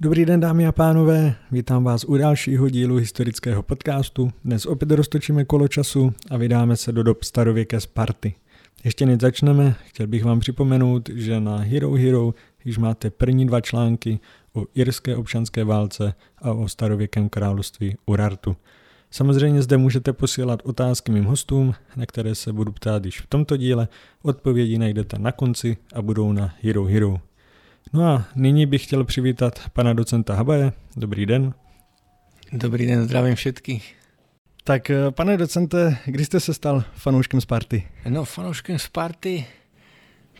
Dobrý den dámy a pánové, vítám vás u dalšího dílu historického podcastu. Dnes opět roztočíme kolo času a vydáme se do dob starověké Sparty. Ještě než začneme, chtěl bych vám připomenout, že na Hero Hero již máte první dva články o irské občanské válce a o starověkém království Urartu. Samozřejmě zde můžete posílat otázky mým hostům, na které se budu ptát již v tomto díle. Odpovědi najdete na konci a budou na Hero Hero. No a nyní bych chtěl přivítat pana docenta Habaje. Dobrý den. Dobrý den, zdravím všetkých. Tak eh, pane docente, kdy jste se stal fanouškem Sparty? No fanouškem Sparty,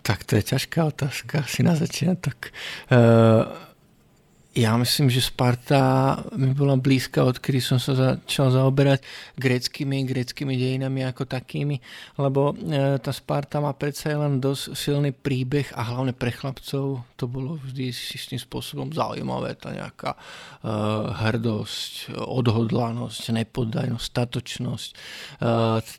tak to je ťažká otázka asi na začiatok. Uh, ja myslím, že Sparta mi bola blízka, odkedy som sa začal zaoberať greckými, greckými dejinami ako takými, lebo e, tá Sparta má predsa len dosť silný príbeh a hlavne pre chlapcov to bolo vždy istým spôsobom zaujímavé, tá nejaká e, hrdosť, odhodlanosť, nepoddajnosť, statočnosť, e,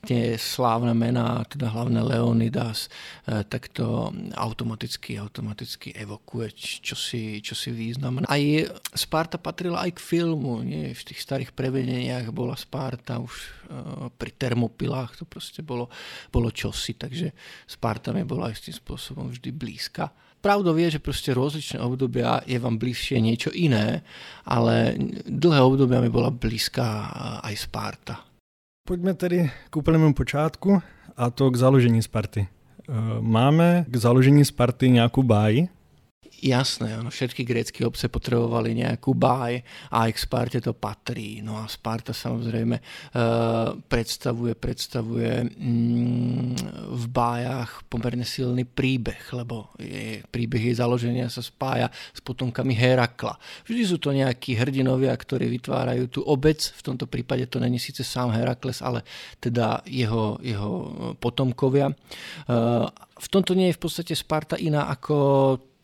tie slávne mená, teda hlavne Leonidas, e, tak to automaticky, automaticky evokuje čosi, čosi významné. Aj Sparta patrila aj k filmu. Nie? V tých starých prevedeniach bola Sparta už uh, pri termopilách. To proste bolo, bolo čosi. Takže Sparta mi bola istým spôsobom vždy blízka. Pravdou je, že proste rozličné obdobia je vám bližšie niečo iné, ale dlhé obdobia mi bola blízka aj Sparta. Pojďme tedy k úplnému počátku a to k založení Sparty. E, máme k založení Sparty nějakou báji? Jasné, ono, všetky grécké obce potrebovali nejakú báj a aj k Sparte to patrí. No a Sparta samozrejme e, predstavuje, predstavuje mm, v bájach pomerne silný príbeh, lebo je, príbeh jej založenia sa spája s potomkami Herakla. Vždy sú to nejakí hrdinovia, ktorí vytvárajú tú obec, v tomto prípade to není síce sám Herakles, ale teda jeho, jeho potomkovia. E, v tomto nie je v podstate Sparta iná ako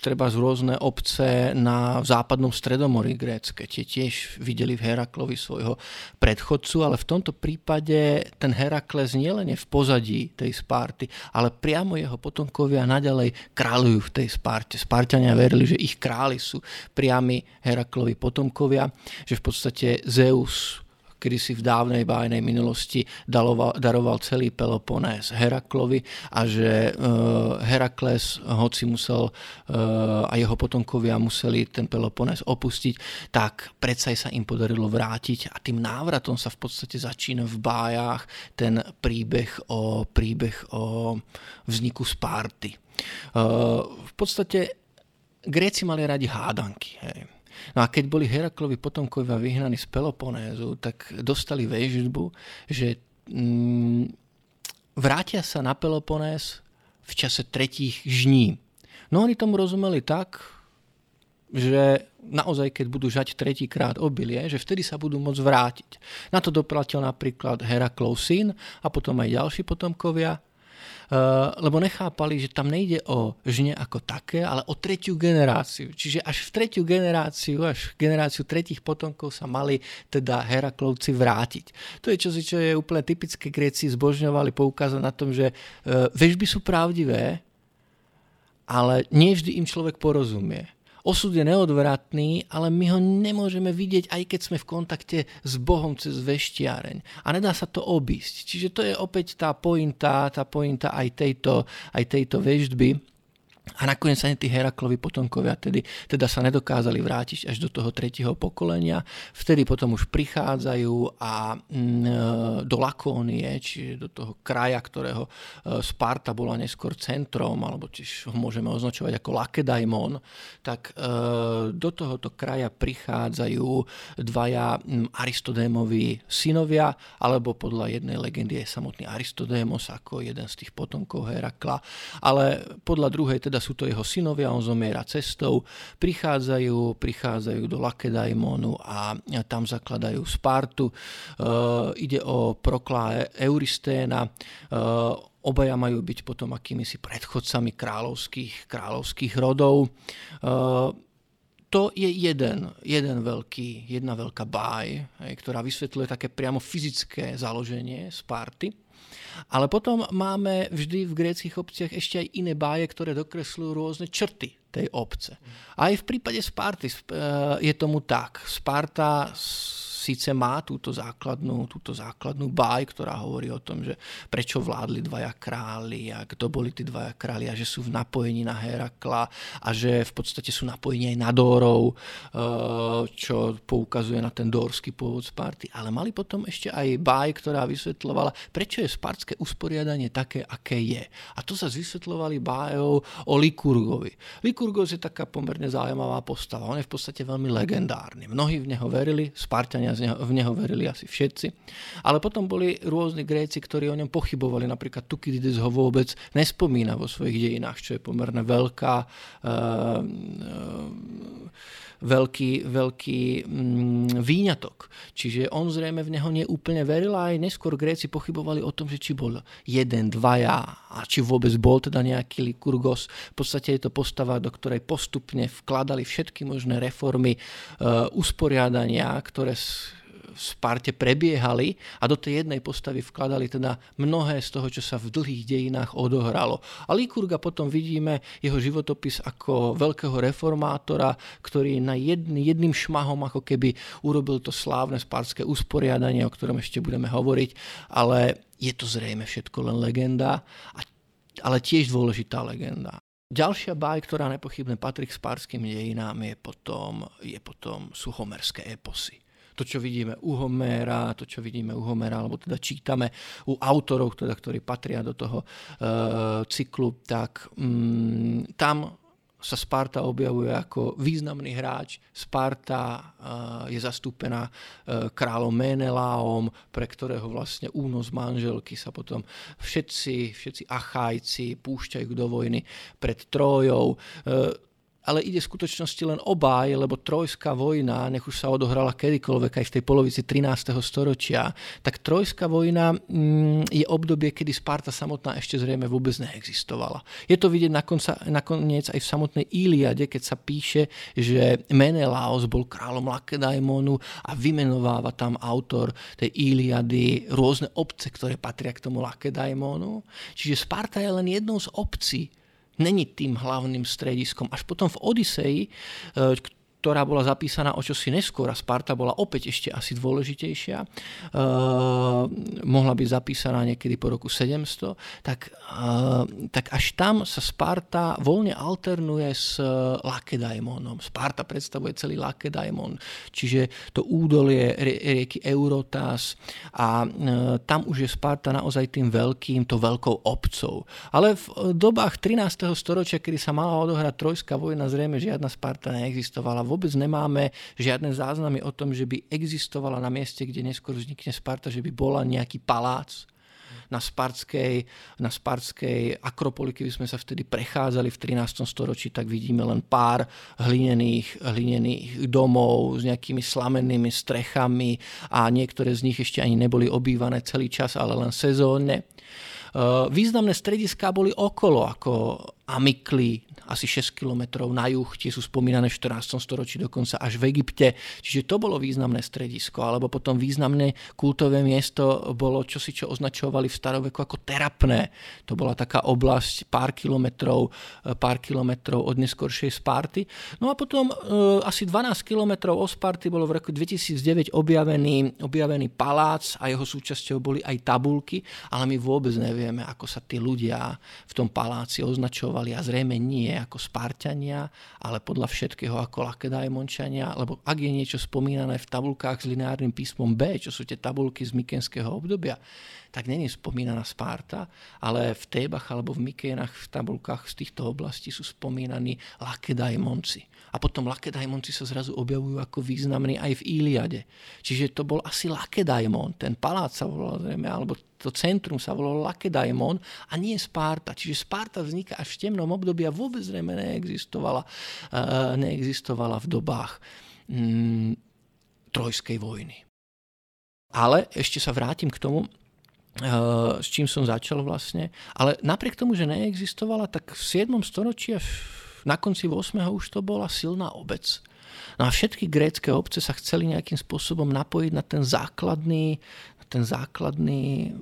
treba z rôzne obce na západnom stredomorí grécke. Tie tiež videli v Heraklovi svojho predchodcu, ale v tomto prípade ten Herakles nielen je v pozadí tej Sparty, ale priamo jeho potomkovia naďalej kráľujú v tej Sparte. Spartania verili, že ich králi sú priami Heraklovi potomkovia, že v podstate Zeus kedy si v dávnej bájnej minulosti daroval, daroval celý Peloponés Heraklovi a že uh, Herakles, hoci musel uh, a jeho potomkovia museli ten Peloponés opustiť, tak predsa sa im podarilo vrátiť a tým návratom sa v podstate začína v bájach ten príbeh o, príbeh o vzniku Sparty. Uh, v podstate Gréci mali radi hádanky. Hej. No a keď boli Heraklovi potomkovia vyhnaní z Peloponézu, tak dostali väždbu, že mm, vrátia sa na Peloponés v čase tretích žní. No oni tomu rozumeli tak, že naozaj, keď budú žať tretíkrát obilie, že vtedy sa budú môcť vrátiť. Na to doplatil napríklad Heraklov syn a potom aj ďalší potomkovia lebo nechápali, že tam nejde o žne ako také, ale o tretiu generáciu. Čiže až v tretiu generáciu, až v generáciu tretích potomkov sa mali teda Heraklovci vrátiť. To je čosi, čo je úplne typické. Gréci zbožňovali poukázať na tom, že uh, vežby sú pravdivé, ale nie vždy im človek porozumie. Osud je neodvratný, ale my ho nemôžeme vidieť, aj keď sme v kontakte s Bohom cez veštiareň. A nedá sa to obísť. Čiže to je opäť tá pointa, tá pointa aj tejto, aj tejto vežby a nakoniec ani tí Heraklovi potomkovia tedy, teda sa nedokázali vrátiť až do toho tretieho pokolenia. Vtedy potom už prichádzajú a mm, e, do Lakónie, čiže do toho kraja, ktorého e, Sparta bola neskôr centrom, alebo tiež ho môžeme označovať ako Lakedaimon, tak e, do tohoto kraja prichádzajú dvaja mm, Aristodémovi synovia, alebo podľa jednej legendy je samotný Aristodémos ako jeden z tých potomkov Herakla, ale podľa druhej teda teda sú to jeho synovia, on zomiera cestou, prichádzajú, prichádzajú do Lakedaimonu a tam zakladajú Spartu. E, ide o proklá Euristéna, e, obaja majú byť potom akými si predchodcami kráľovských, kráľovských rodov. E, to je jeden, jeden veľký, jedna veľká báj, ktorá vysvetľuje také priamo fyzické založenie Sparty. Ale potom máme vždy v gréckých obciach ešte aj iné báje, ktoré dokresľujú rôzne črty tej obce. Aj v prípade Sparty eh, je tomu tak. Sparta síce má túto základnú, túto základnú báj, ktorá hovorí o tom, že prečo vládli dvaja králi a kto boli tí dvaja králi a že sú v napojení na Herakla a že v podstate sú napojení aj na Dórov, eh, čo poukazuje na ten dórský pôvod Sparty. Ale mali potom ešte aj báj, ktorá vysvetľovala, prečo je spartské usporiadanie také, aké je. A to sa vysvetľovali bájov o Likurgovi. Likurgos je taká pomerne zaujímavá postava. On je v podstate veľmi legendárny. Mnohí v neho verili, Spartania v neho verili asi všetci. Ale potom boli rôzni Gréci, ktorí o ňom pochybovali. Napríklad Tukidides ho vôbec nespomína vo svojich dejinách, čo je pomerne veľká uh, uh, veľký, veľký mm, výňatok. Čiže on zrejme v neho neúplne veril a aj neskôr Gréci pochybovali o tom, že či bol jeden, dvaja a či vôbec bol teda nejaký Likurgos. V podstate je to postava, do ktorej postupne vkladali všetky možné reformy, uh, usporiadania, ktoré Sparte prebiehali a do tej jednej postavy vkladali teda mnohé z toho, čo sa v dlhých dejinách odohralo. A Likurga potom vidíme jeho životopis ako veľkého reformátora, ktorý na jedný, jedným šmahom ako keby urobil to slávne spartské usporiadanie, o ktorom ešte budeme hovoriť, ale je to zrejme všetko len legenda, ale tiež dôležitá legenda. Ďalšia báj, ktorá nepochybne patrí k spárským dejinám, je potom, je potom sú homerské eposy to, čo vidíme u Homera, to, čo vidíme u Homera, alebo teda čítame u autorov, teda, ktorí patria do toho uh, cyklu, tak um, tam sa Sparta objavuje ako významný hráč. Sparta uh, je zastúpená uh, kráľom Menelaom, pre ktorého vlastne únos manželky sa potom všetci, všetci Achajci púšťajú do vojny pred Trojou. Ale ide v skutočnosti len obaj, lebo trojská vojna, nech už sa odohrala kedykoľvek aj v tej polovici 13. storočia, tak trojská vojna mm, je obdobie, kedy Sparta samotná ešte zrejme vôbec neexistovala. Je to vidieť nakonca, nakoniec aj v samotnej Iliade, keď sa píše, že Menelaos bol kráľom Lakedaimonu a vymenováva tam autor tej Iliady rôzne obce, ktoré patria k tomu Lakedaimonu. Čiže Sparta je len jednou z obcí, není tým hlavným strediskom. Až potom v Odiseji, e, ktorá bola zapísaná o čosi neskôr a Sparta bola opäť ešte asi dôležitejšia, uh, mohla byť zapísaná niekedy po roku 700, tak, uh, tak až tam sa Sparta voľne alternuje s Lakedaimonom. Sparta predstavuje celý Lakedaimon, čiže to údolie rieky Eurotas a uh, tam už je Sparta naozaj tým veľkým, to veľkou obcov. Ale v dobách 13. storočia, kedy sa mala odohrať trojská vojna, zrejme žiadna Sparta neexistovala vôbec nemáme žiadne záznamy o tom, že by existovala na mieste, kde neskôr vznikne Sparta, že by bola nejaký palác na Spartskej, na Spartskej Akropoli, keby sme sa vtedy prechádzali v 13. storočí, tak vidíme len pár hlinených, hlinených domov s nejakými slamenými strechami a niektoré z nich ešte ani neboli obývané celý čas, ale len sezónne. Významné strediská boli okolo, ako Amikli, asi 6 kilometrov na juh, tie sú spomínané v 14. storočí dokonca až v Egypte. Čiže to bolo významné stredisko, alebo potom významné kultové miesto bolo čosi, čo označovali v staroveku ako terapné. To bola taká oblasť pár kilometrov, e, pár kilometrov od neskoršej Sparty. No a potom e, asi 12 kilometrov od Sparty bolo v roku 2009 objavený, objavený palác a jeho súčasťou boli aj tabulky, ale my vôbec nevieme, ako sa tí ľudia v tom paláci označovali a zrejme nie ako Spartania, ale podľa všetkého ako Lakedajmončania, lebo ak je niečo spomínané v tabulkách s lineárnym písmom B, čo sú tie tabulky z mykenského obdobia, tak není spomínaná Sparta, ale v Tébach alebo v Mykénach v tabulkách z týchto oblastí sú spomínaní Lakedajmonci. A potom Lakedajmonci sa zrazu objavujú ako významní aj v Iliade. Čiže to bol asi Lakedajmon, ten palác sa volal zrejme, alebo to centrum sa volalo Lakedaimon a nie Sparta. Čiže Sparta vzniká až v temnom období a vôbec zrejme neexistovala, uh, neexistovala v dobách mm, Trojskej vojny. Ale ešte sa vrátim k tomu, Eh, s čím som začal vlastne. Ale napriek tomu, že neexistovala, tak v 7. storočí až na konci 8. už to bola silná obec. No a všetky grécké obce sa chceli nejakým spôsobom napojiť na ten základný, ten základný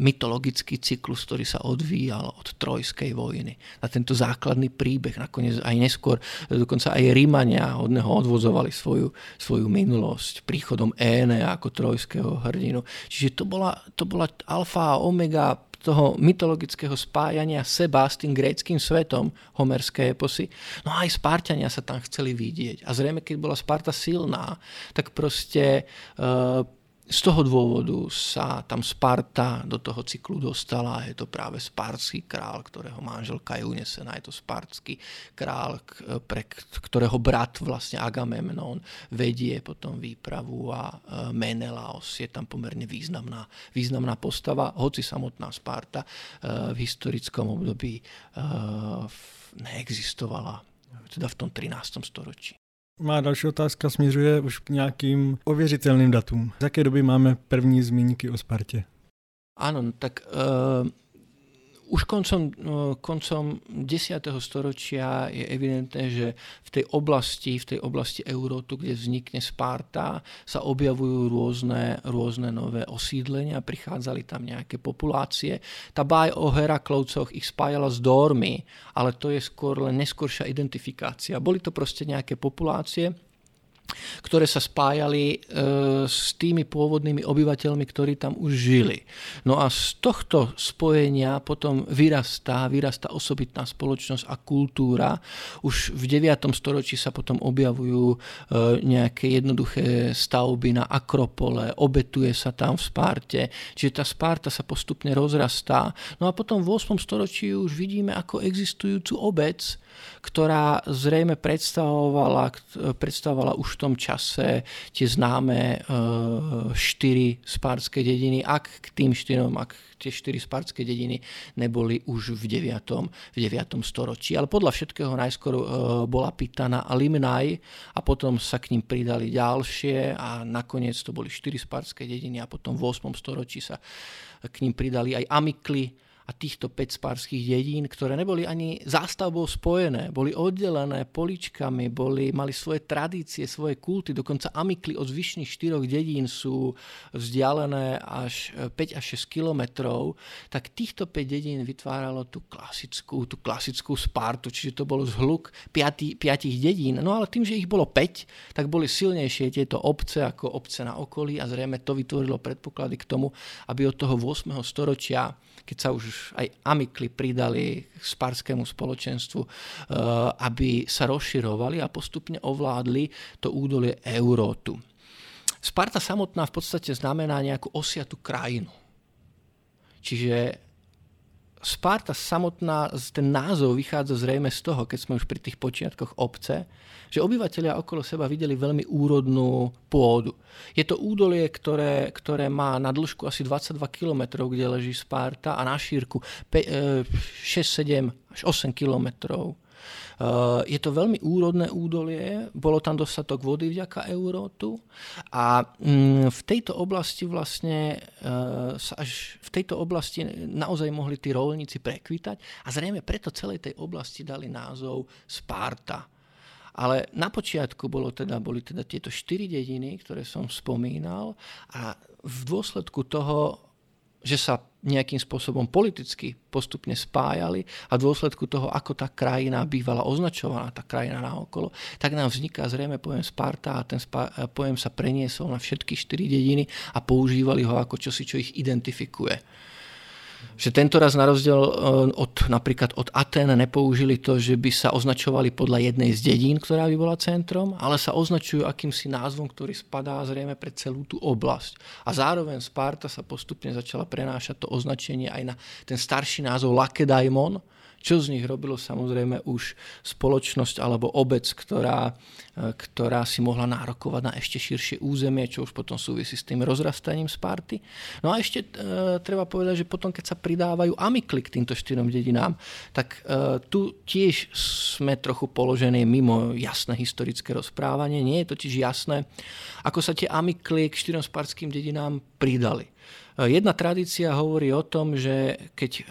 mytologický cyklus, ktorý sa odvíjal od Trojskej vojny. Na tento základný príbeh, nakoniec aj neskôr, dokonca aj Rímania od neho odvozovali svoju, svoju minulosť príchodom Éne ako trojského hrdinu. Čiže to bola, to bola alfa a omega toho mytologického spájania seba s tým gréckým svetom homerské eposy. No a aj Spartania sa tam chceli vidieť. A zrejme, keď bola Sparta silná, tak proste uh, z toho dôvodu sa tam Sparta do toho cyklu dostala. Je to práve spartský král, ktorého manželka je unesená. Je to spartský král, pre ktorého brat vlastne Agamemnon vedie potom výpravu a e, Menelaos je tam pomerne významná, významná postava, hoci samotná Sparta e, v historickom období e, neexistovala teda v tom 13. storočí. Má další otázka směřuje už k nějakým ověřitelným datům. Z jaké doby máme první zmínky o Spartě? Áno, tak uh, už koncom, no, koncom 10. storočia je evidentné, že v tej oblasti, v tej oblasti Eurótu, kde vznikne Sparta, sa objavujú rôzne, rôzne nové osídlenia, prichádzali tam nejaké populácie. Tá báj o Heraklovcoch ich spájala s Dormy, ale to je skôr len neskôršia identifikácia. Boli to proste nejaké populácie, ktoré sa spájali e, s tými pôvodnými obyvateľmi, ktorí tam už žili. No a z tohto spojenia potom vyrastá, vyrastá osobitná spoločnosť a kultúra. Už v 9. storočí sa potom objavujú e, nejaké jednoduché stavby na Akropole, obetuje sa tam v Sparte, čiže tá Sparta sa postupne rozrastá. No a potom v 8. storočí už vidíme ako existujúcu obec, ktorá zrejme predstavovala, predstavovala už v tom čase tie známe e, štyri spárske dediny, ak k tým štyrom, ak tie štyri spárske dediny neboli už v 9. V 9. storočí. Ale podľa všetkého najskôr e, bola pýtaná Limnaj a potom sa k ním pridali ďalšie a nakoniec to boli štyri spárske dediny a potom v 8. storočí sa k ním pridali aj Amikly, a týchto 5 spárských dedín, ktoré neboli ani zástavbou spojené, boli oddelené poličkami, boli, mali svoje tradície, svoje kulty, dokonca amikly od zvyšných štyroch dedín sú vzdialené až 5 až 6 kilometrov, tak týchto 5 dedín vytváralo tú klasickú, tú klasickú Spartu, čiže to bol zhluk 5, 5 dedín. No ale tým, že ich bolo 5, tak boli silnejšie tieto obce ako obce na okolí a zrejme to vytvorilo predpoklady k tomu, aby od toho 8. storočia keď sa už aj amikli pridali k sparskému spoločenstvu, eh, aby sa rozširovali a postupne ovládli to údolie Eurótu. Sparta samotná v podstate znamená nejakú osiatú krajinu. Čiže Sparta samotná, ten názov vychádza zrejme z toho, keď sme už pri tých počiatkoch obce, že obyvateľia okolo seba videli veľmi úrodnú pôdu. Je to údolie, ktoré, ktoré má na dĺžku asi 22 km, kde leží Sparta a na šírku 6, 7 e, až 8 kilometrov. Eh, je to veľmi úrodné údolie, bolo tam dostatok vody vďaka Eurótu a mm, v tejto oblasti vlastne eh, až v tejto oblasti naozaj mohli tí rolníci prekvítať a zrejme preto celej tej oblasti dali názov Sparta. Ale na počiatku bolo teda, boli teda tieto štyri dediny, ktoré som spomínal a v dôsledku toho že sa nejakým spôsobom politicky postupne spájali a v dôsledku toho, ako tá krajina bývala označovaná, tá krajina naokolo, tak nám vzniká zrejme pojem Sparta a ten pojem sa preniesol na všetky štyri dediny a používali ho ako čosi, čo ich identifikuje že tento raz na rozdiel eh, od, napríklad od Aten nepoužili to, že by sa označovali podľa jednej z dedín, ktorá by bola centrom, ale sa označujú akýmsi názvom, ktorý spadá zrejme pre celú tú oblasť. A zároveň Sparta sa postupne začala prenášať to označenie aj na ten starší názov Lakedaimon, čo z nich robilo samozrejme už spoločnosť alebo obec, ktorá, e, ktorá si mohla nárokovať na ešte širšie územie, čo už potom súvisí s tým rozrastaním Sparty. No a ešte e, treba povedať, že potom, keď sa pridávajú amikly k týmto štyrom dedinám, tak e, tu tiež sme trochu položení mimo jasné historické rozprávanie. Nie je totiž jasné, ako sa tie amikly k štyrom spartským dedinám pridali. Jedna tradícia hovorí o tom, že keď e,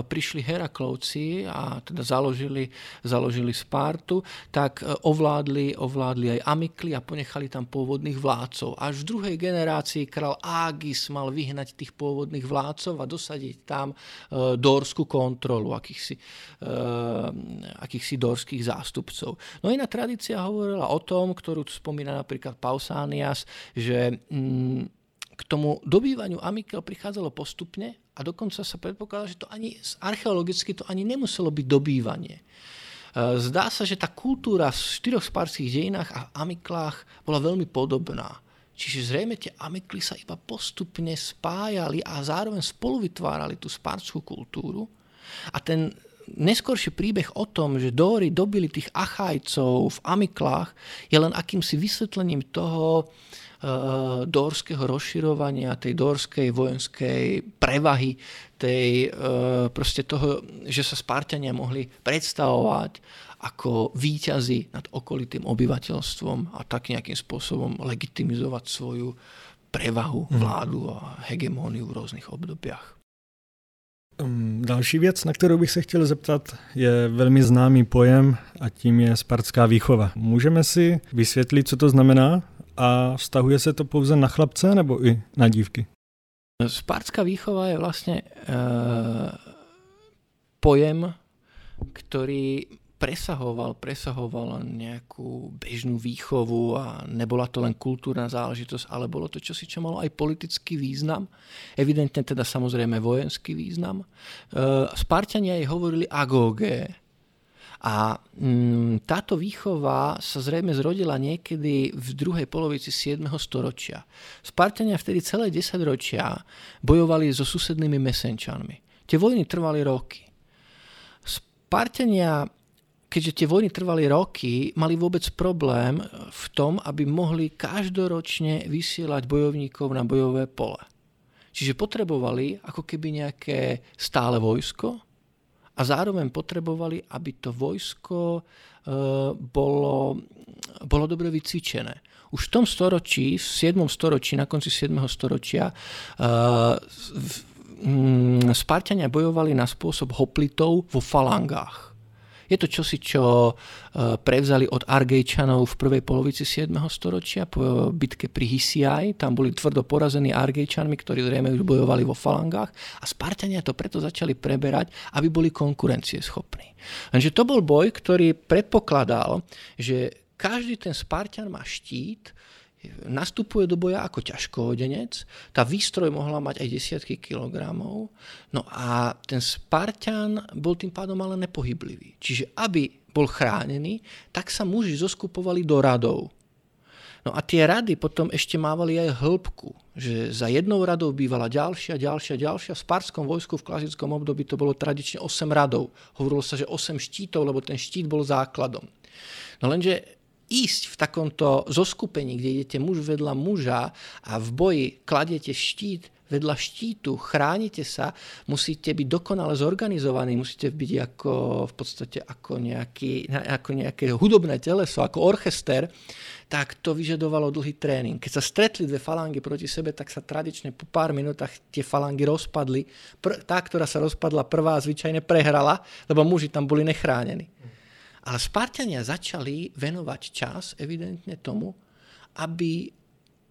prišli Heraklovci a teda založili, založili Spartu, tak e, ovládli, ovládli aj Amikli a ponechali tam pôvodných vládcov. Až v druhej generácii král Agis mal vyhnať tých pôvodných vládcov a dosadiť tam dorskú kontrolu akýchsi, akýchsi dorských zástupcov. No iná tradícia hovorila o tom, ktorú spomína napríklad Pausanias, že mm, k tomu dobývaniu Amikel prichádzalo postupne a dokonca sa predpokladá, že to ani archeologicky to ani nemuselo byť dobývanie. E, zdá sa, že tá kultúra v štyroch spárských dejinách a Amiklách bola veľmi podobná. Čiže zrejme tie Amikly sa iba postupne spájali a zároveň spolu vytvárali tú spárskú kultúru. A ten neskorší príbeh o tom, že Dóry dobili tých Achajcov v Amiklách, je len akýmsi vysvetlením toho, dorského rozširovania, tej dorskej vojenskej prevahy, tej, eh, proste toho, že sa Spartania mohli predstavovať ako výťazí nad okolitým obyvateľstvom a tak nejakým spôsobom legitimizovať svoju prevahu, mhm. vládu a hegemóniu v různých obdobiach. Další věc, na kterou bych se chtěl zeptat, je velmi známý pojem a tím je spartská výchova. Můžeme si vysvětlit, co to znamená a vztahuje se to pouze na chlapce nebo i na dívky? Spartská výchova je vlastne e, pojem, ktorý presahoval, presahoval nejakú bežnú výchovu a nebola to len kultúrna záležitosť, ale bolo to čosi, čo malo aj politický význam, evidentne teda samozrejme vojenský význam. E, Spartania jej hovorili agóge, a mm, táto výchova sa zrejme zrodila niekedy v druhej polovici 7. storočia. Spartania vtedy celé 10 ročia bojovali so susednými mesenčanmi. Tie vojny trvali roky. Spartania keďže tie vojny trvali roky, mali vôbec problém v tom, aby mohli každoročne vysielať bojovníkov na bojové pole. Čiže potrebovali ako keby nejaké stále vojsko, a zároveň potrebovali, aby to vojsko e, bolo, bolo dobre vycvičené. Už v tom storočí, v 7. storočí, na konci 7. storočia, e, Spartania bojovali na spôsob hoplitov vo falangách. Je to čosi, čo e, prevzali od Argejčanov v prvej polovici 7. storočia po bitke pri Hisiaj. Tam boli tvrdo porazení Argejčanmi, ktorí zrejme už bojovali vo falangách a Spartania to preto začali preberať, aby boli konkurencieschopní. Lenže to bol boj, ktorý predpokladal, že každý ten Spartan má štít, nastupuje do boja ako ťažkohodenec, tá výstroj mohla mať aj desiatky kilogramov, no a ten Spartan bol tým pádom ale nepohyblivý. Čiže aby bol chránený, tak sa muži zoskupovali do radov. No a tie rady potom ešte mávali aj hĺbku, že za jednou radou bývala ďalšia, ďalšia, ďalšia. V sparskom vojsku v klasickom období to bolo tradične 8 radov. Hovorilo sa, že 8 štítov, lebo ten štít bol základom. No lenže ísť v takomto zoskupení, kde idete muž vedľa muža a v boji kladiete štít vedľa štítu, chránite sa, musíte byť dokonale zorganizovaní, musíte byť ako, v podstate ako, nejaký, ako nejaké hudobné teleso, ako orchester, tak to vyžadovalo dlhý tréning. Keď sa stretli dve falangy proti sebe, tak sa tradične po pár minútach tie falangy rozpadli. Pr- tá, ktorá sa rozpadla prvá, zvyčajne prehrala, lebo muži tam boli nechránení. Ale Spartania začali venovať čas evidentne tomu, aby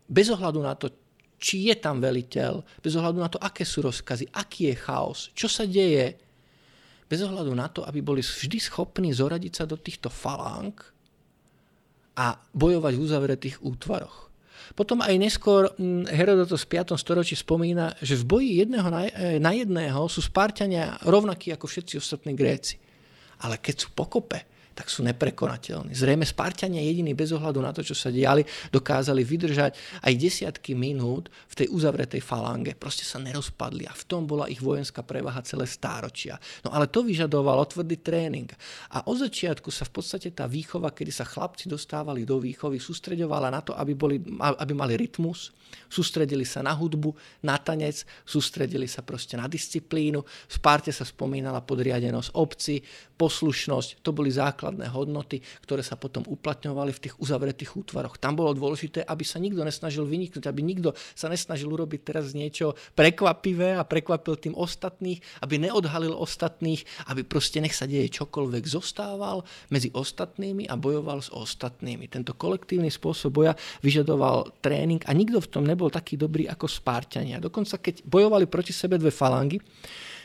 bez ohľadu na to, či je tam veliteľ, bez ohľadu na to, aké sú rozkazy, aký je chaos, čo sa deje, bez ohľadu na to, aby boli vždy schopní zoradiť sa do týchto falánk a bojovať v uzavretých útvaroch. Potom aj neskôr hm, Herodotos v 5. storočí spomína, že v boji jedného na jedného sú Spartania rovnakí ako všetci ostatní Gréci. Ale keď sú pokope, tak sú neprekonateľní. Zrejme Spartania jediní bez ohľadu na to, čo sa diali, dokázali vydržať aj desiatky minút v tej uzavretej falange. Proste sa nerozpadli a v tom bola ich vojenská prevaha celé stáročia. No ale to vyžadovalo tvrdý tréning. A od začiatku sa v podstate tá výchova, kedy sa chlapci dostávali do výchovy, sústreďovala na to, aby, boli, aby mali rytmus, sústredili sa na hudbu, na tanec, sústredili sa proste na disciplínu. V Sparte sa spomínala podriadenosť obci, poslušnosť, to boli základy základné hodnoty, ktoré sa potom uplatňovali v tých uzavretých útvaroch. Tam bolo dôležité, aby sa nikto nesnažil vyniknúť, aby nikto sa nesnažil urobiť teraz niečo prekvapivé a prekvapil tým ostatných, aby neodhalil ostatných, aby proste nech sa deje čokoľvek, zostával medzi ostatnými a bojoval s ostatnými. Tento kolektívny spôsob boja vyžadoval tréning a nikto v tom nebol taký dobrý ako Spárťania. Dokonca keď bojovali proti sebe dve falangy,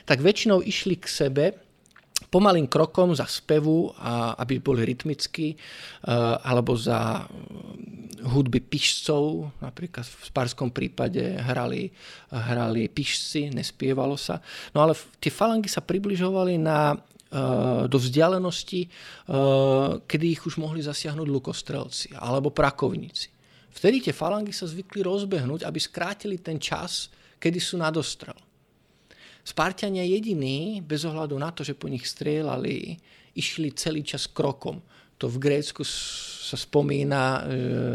tak väčšinou išli k sebe pomalým krokom za spevu, a aby boli rytmickí, e, alebo za hudby pišcov, napríklad v spárskom prípade hrali, hrali pišci, nespievalo sa. No ale tie falangy sa približovali na e, do vzdialenosti, e, kedy ich už mohli zasiahnuť lukostrelci alebo prakovníci. Vtedy tie falangy sa zvykli rozbehnúť, aby skrátili ten čas, kedy sú nadostrel. Spartania jediní, bez ohľadu na to, že po nich strieľali, išli celý čas krokom. To v Grécku sa spomína, e,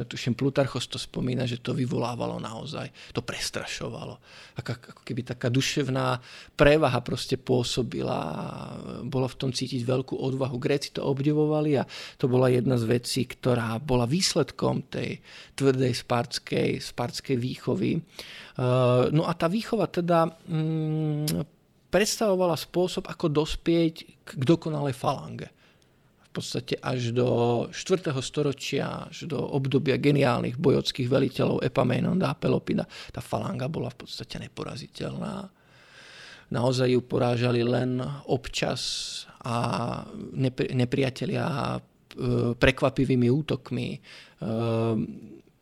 tuším Plutarchos to spomína, že to vyvolávalo naozaj, to prestrašovalo. Ako, ako keby taká duševná prevaha proste pôsobila, bolo v tom cítiť veľkú odvahu. Gréci to obdivovali a to bola jedna z vecí, ktorá bola výsledkom tej tvrdej spartskej, spartskej výchovy. E, no a tá výchova teda mm, predstavovala spôsob, ako dospieť k dokonalej falange v podstate až do 4. storočia, až do obdobia geniálnych bojovských veliteľov Epaménonda a Pelopida, tá falanga bola v podstate neporaziteľná. Naozaj ju porážali len občas a nepri- nepriatelia e, prekvapivými útokmi. E,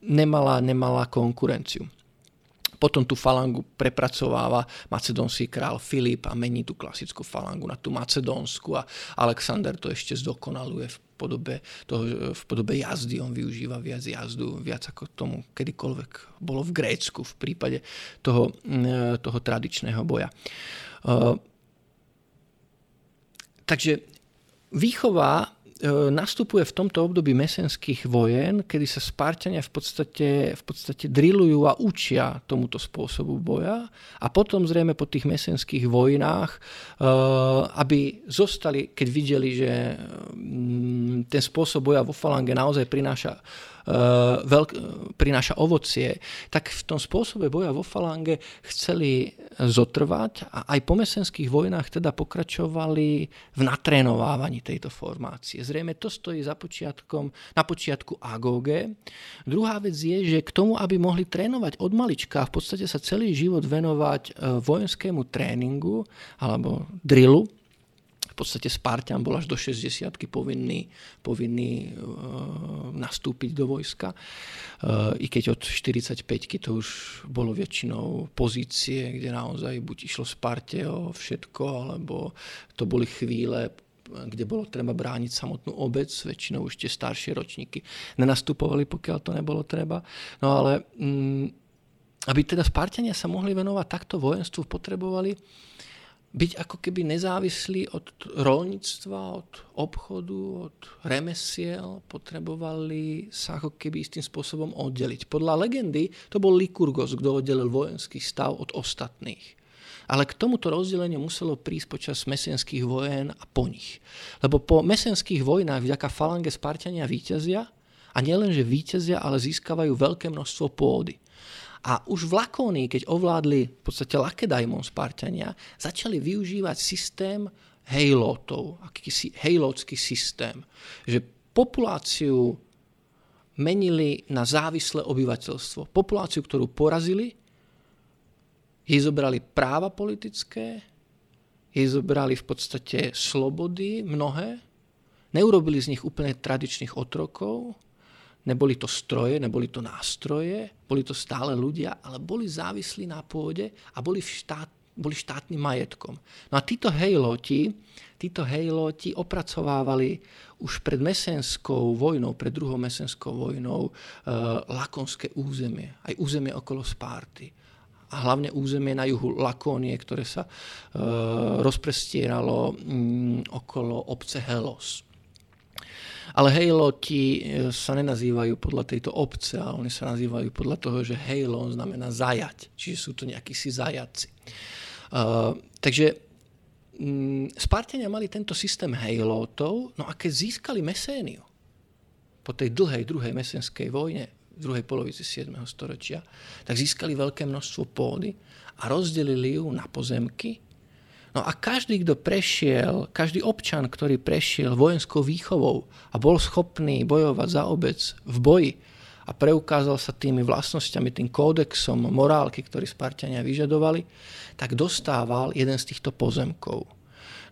nemala, nemala konkurenciu. Potom tú falangu prepracováva macedónsky král Filip a mení tú klasickú falangu na tú macedónsku a Alexander to ešte zdokonaluje v podobe, toho, v podobe jazdy. On využíva viac jazdu, viac ako tomu kedykoľvek bolo v Grécku v prípade toho, e, toho tradičného boja. E, takže výchova nastupuje v tomto období mesenských vojen, kedy sa Spartania v podstate, v podstate drillujú a učia tomuto spôsobu boja. A potom zrejme po tých mesenských vojnách, e, aby zostali, keď videli, že mm, ten spôsob boja vo falange naozaj prináša veľk, prináša ovocie, tak v tom spôsobe boja vo falange chceli zotrvať a aj po mesenských vojnách teda pokračovali v natrénovávaní tejto formácie. Zrejme to stojí za počiatkom, na počiatku AGOG. Druhá vec je, že k tomu, aby mohli trénovať od malička, v podstate sa celý život venovať eh, vojenskému tréningu alebo drillu, podstate Spartan bol až do 60 povinný, povinný uh, nastúpiť do vojska. Uh, I keď od 45 to už bolo väčšinou pozície, kde naozaj buď išlo Sparte o všetko, alebo to boli chvíle, kde bolo treba brániť samotnú obec, väčšinou už tie staršie ročníky nenastupovali, pokiaľ to nebolo treba. No ale mm, aby teda Spartania sa mohli venovať takto vojenstvu, potrebovali byť ako keby nezávislí od rolníctva, od obchodu, od remesiel, potrebovali sa ako keby istým spôsobom oddeliť. Podľa legendy to bol Likurgos, kto oddelil vojenský stav od ostatných. Ale k tomuto rozdeleniu muselo prísť počas mesenských vojen a po nich. Lebo po mesenských vojnách vďaka falange Spartania víťazia a nielenže víťazia, ale získavajú veľké množstvo pôdy. A už v Lakónii, keď ovládli v podstate Lakedaimon Spartania, začali využívať systém hejlotov, akýsi hejlotský systém, že populáciu menili na závislé obyvateľstvo. Populáciu, ktorú porazili, jej zobrali práva politické, jej zobrali v podstate slobody mnohé, neurobili z nich úplne tradičných otrokov, Neboli to stroje, neboli to nástroje, boli to stále ľudia, ale boli závislí na pôde a boli, v štát, boli štátnym majetkom. No a títo hejloti, títo hejloti opracovávali už pred mesenskou vojnou, pred druhou mesenskou vojnou, e, lakonské územie, aj územie okolo Spárty a hlavne územie na juhu Lakónie, ktoré sa e, rozprestieralo mm, okolo obce Helos. Ale hejloti e, sa nenazývajú podľa tejto obce, ale oni sa nazývajú podľa toho, že hejlon znamená zajať. Čiže sú to nejakí si zajaci. Uh, takže mm, Spartania mali tento systém hejlótov, no a keď získali Meséniu po tej dlhej druhej mesenskej vojne v druhej polovici 7. storočia, tak získali veľké množstvo pôdy a rozdelili ju na pozemky. No a každý, kto prešiel, každý občan, ktorý prešiel vojenskou výchovou a bol schopný bojovať za obec v boji a preukázal sa tými vlastnosťami, tým kódexom morálky, ktorý Spartania vyžadovali, tak dostával jeden z týchto pozemkov.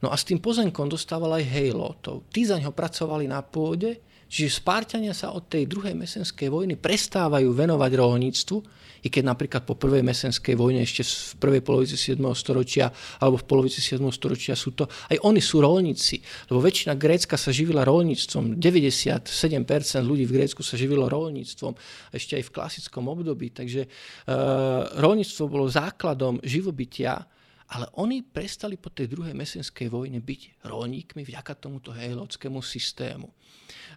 No a s tým pozemkom dostával aj hejlotov. Tí za ňo pracovali na pôde, čiže Spartania sa od tej druhej mesenskej vojny prestávajú venovať rolníctvu, i keď napríklad po prvej mesenskej vojne ešte v prvej polovici 7. storočia alebo v polovici 7. storočia sú to, aj oni sú rolníci, lebo väčšina Grécka sa živila rolníctvom, 97% ľudí v Grécku sa živilo rolníctvom, ešte aj v klasickom období, takže uh, rolníctvo bolo základom živobytia ale oni prestali po tej druhej mesenskej vojne byť rolníkmi vďaka tomuto hejlotskému systému.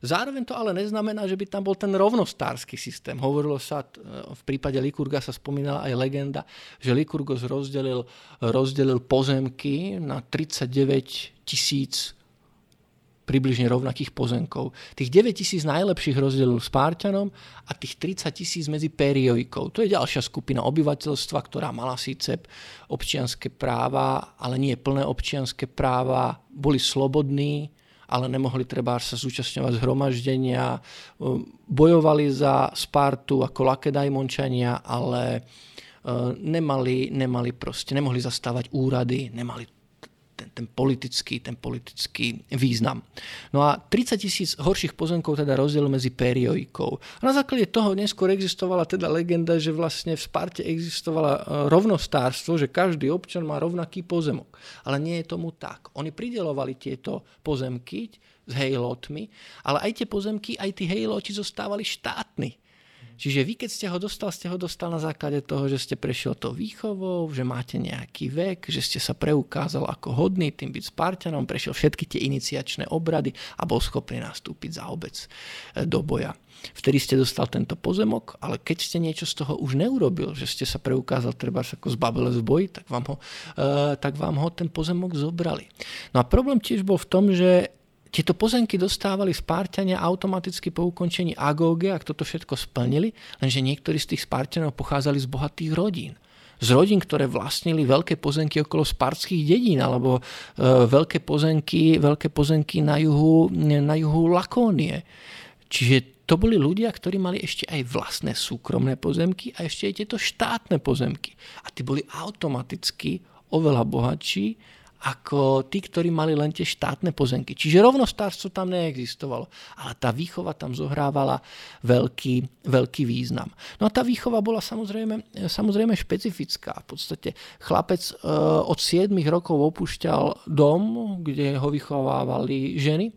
Zároveň to ale neznamená, že by tam bol ten rovnostársky systém. Hovorilo sa, v prípade Likurga sa spomínala aj legenda, že Likurgos rozdelil, rozdelil pozemky na 39 tisíc približne rovnakých pozemkov. Tých 9 tisíc najlepších rozdelil Spárťanom a tých 30 tisíc medzi periojkou. To je ďalšia skupina obyvateľstva, ktorá mala síce občianské práva, ale nie plné občianské práva, boli slobodní, ale nemohli treba sa zúčastňovať zhromaždenia, bojovali za Spartu ako Lakedajmončania, ale e, nemali, nemali proste, nemohli zastávať úrady, nemali ten, ten, politický, ten politický význam. No a 30 tisíc horších pozemkov teda rozdiel medzi periojkou. A na základe toho neskôr existovala teda legenda, že vlastne v Sparte existovala e, rovnostárstvo, že každý občan má rovnaký pozemok. Ale nie je tomu tak. Oni pridelovali tieto pozemky s hejlotmi, ale aj tie pozemky, aj tí hejloti zostávali štátni. Čiže vy, keď ste ho dostal, ste ho dostal na základe toho, že ste prešiel to výchovou, že máte nejaký vek, že ste sa preukázal ako hodný tým byť Spartanom, prešiel všetky tie iniciačné obrady a bol schopný nastúpiť za obec e, do boja. Vtedy ste dostal tento pozemok, ale keď ste niečo z toho už neurobil, že ste sa preukázal treba ako zbabele v boji, tak vám, ho, uh, tak vám ho ten pozemok zobrali. No a problém tiež bol v tom, že tieto pozemky dostávali Spárťania automaticky po ukončení agóge, ak toto všetko splnili, lenže niektorí z tých Spárťanov pochádzali z bohatých rodín. Z rodín, ktoré vlastnili veľké pozemky okolo spartských dedín, alebo e, veľké, pozemky, veľké pozemky na juhu, na juhu Lakónie. Čiže to boli ľudia, ktorí mali ešte aj vlastné súkromné pozemky a ešte aj tieto štátne pozemky. A tí boli automaticky oveľa bohatší ako tí, ktorí mali len tie štátne pozemky. Čiže rovnostárstvo tam neexistovalo, ale tá výchova tam zohrávala veľký, veľký význam. No a tá výchova bola samozrejme, samozrejme špecifická. V podstate chlapec e, od 7 rokov opúšťal dom, kde ho vychovávali ženy e,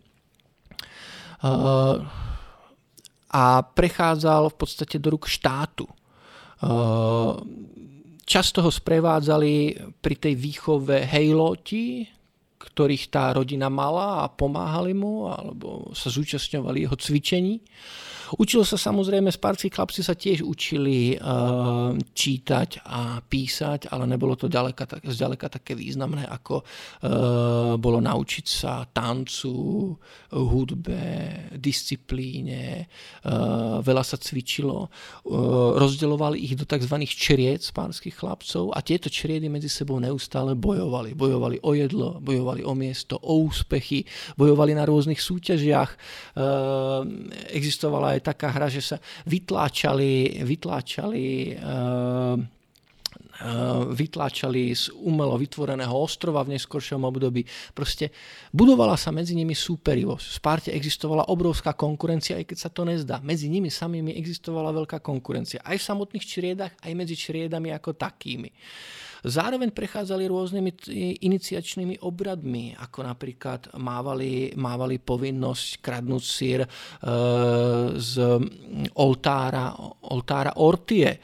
a prechádzal v podstate do rúk štátu. Často ho sprevádzali pri tej výchove hejloti, ktorých tá rodina mala a pomáhali mu alebo sa zúčastňovali jeho cvičení. Učil sa samozrejme, sparskí chlapci sa tiež učili uh, čítať a písať, ale nebolo to ďaleka, tak, zďaleka také významné, ako uh, bolo naučiť sa tancu, hudbe, disciplíne, uh, veľa sa cvičilo. Uh, rozdeľovali ich do tzv. čried spánskych chlapcov a tieto čriedy medzi sebou neustále bojovali. Bojovali o jedlo, bojovali o miesto, o úspechy, bojovali na rôznych súťažiach. Uh, existovala aj taká hra, že sa vytláčali, vytláčali uh, vytláčali z umelo vytvoreného ostrova v neskoršom období. Proste budovala sa medzi nimi súperivosť. V Sparte existovala obrovská konkurencia, aj keď sa to nezdá. Medzi nimi samými existovala veľká konkurencia. Aj v samotných čriedach, aj medzi čriedami ako takými. Zároveň prechádzali rôznymi iniciačnými obradmi, ako napríklad mávali, mávali povinnosť kradnúť sír e, z oltára, oltára Ortie. E,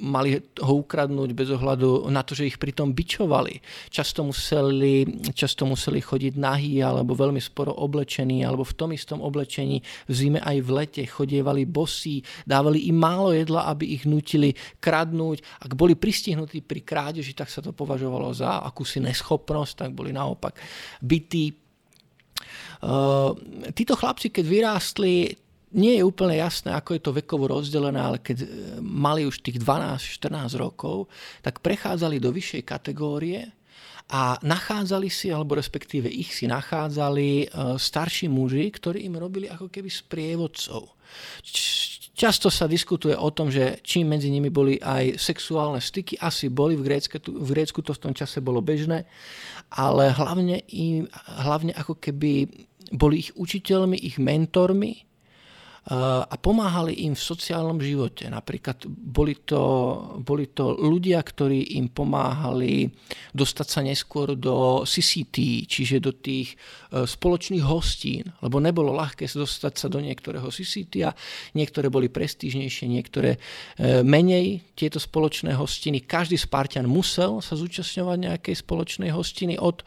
mali ho ukradnúť bez ohľadu na to, že ich pritom bičovali. Často museli, často museli chodiť nahý alebo veľmi sporo oblečení alebo v tom istom oblečení v zime aj v lete chodievali bosí, dávali im málo jedla, aby ich nutili kradnúť. Ak boli pristihnutí pri krádeži, tak sa to považovalo za akúsi neschopnosť, tak boli naopak bytí. Uh, títo chlapci, keď vyrástli, nie je úplne jasné, ako je to vekovo rozdelené, ale keď e, mali už tých 12-14 rokov, tak prechádzali do vyššej kategórie a nachádzali si, alebo respektíve ich si nachádzali e, starší muži, ktorí im robili ako keby sprievodcov. Často sa diskutuje o tom, že či medzi nimi boli aj sexuálne styky, asi boli, v Grécku, v Grécku to v tom čase bolo bežné, ale hlavne, im, hlavne ako keby boli ich učiteľmi, ich mentormi a pomáhali im v sociálnom živote. Napríklad boli to, boli to ľudia, ktorí im pomáhali dostať sa neskôr do CCT, čiže do tých e, spoločných hostín, lebo nebolo ľahké dostať sa do niektorého CCT a niektoré boli prestížnejšie, niektoré e, menej tieto spoločné hostiny. Každý Spartan musel sa zúčastňovať nejakej spoločnej hostiny od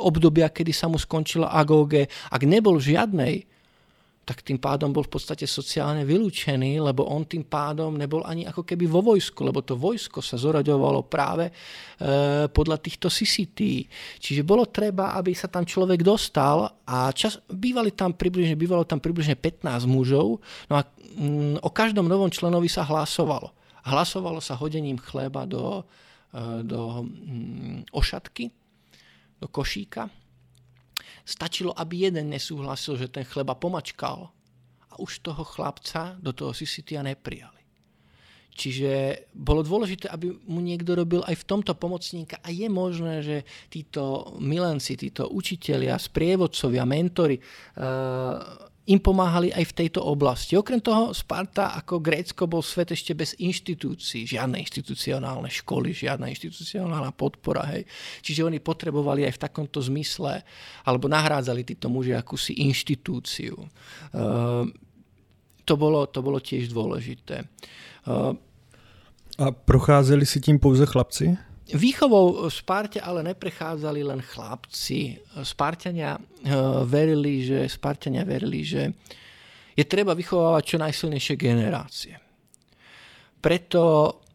obdobia, kedy sa mu skončila agóge. Ak nebol žiadnej, tak tým pádom bol v podstate sociálne vylúčený, lebo on tým pádom nebol ani ako keby vo vojsku, lebo to vojsko sa zoraďovalo práve e, podľa týchto CCT. Čiže bolo treba, aby sa tam človek dostal a čas, bývali tam približne, bývalo tam približne 15 mužov, no a mm, o každom novom členovi sa hlasovalo. Hlasovalo sa hodením chleba do, do mm, ošatky, do košíka. Stačilo, aby jeden nesúhlasil, že ten chleba pomačkal a už toho chlapca do toho Sisitia neprijali. Čiže bolo dôležité, aby mu niekto robil aj v tomto pomocníka a je možné, že títo milenci, títo učitelia, sprievodcovia, mentory, uh, im pomáhali aj v tejto oblasti. Okrem toho Sparta ako Grécko bol svet ešte bez inštitúcií, žiadne inštitucionálne školy, žiadna inštitucionálna podpora. Hej. Čiže oni potrebovali aj v takomto zmysle, alebo nahrádzali títo muži akúsi inštitúciu. Uh, to, bolo, to bolo tiež dôležité. Uh, a procházeli si tím pouze chlapci? Výchovou v Sparte ale neprechádzali len chlapci. Spartania eh, verili, že, Spartania verili, že je treba vychovávať čo najsilnejšie generácie. Preto,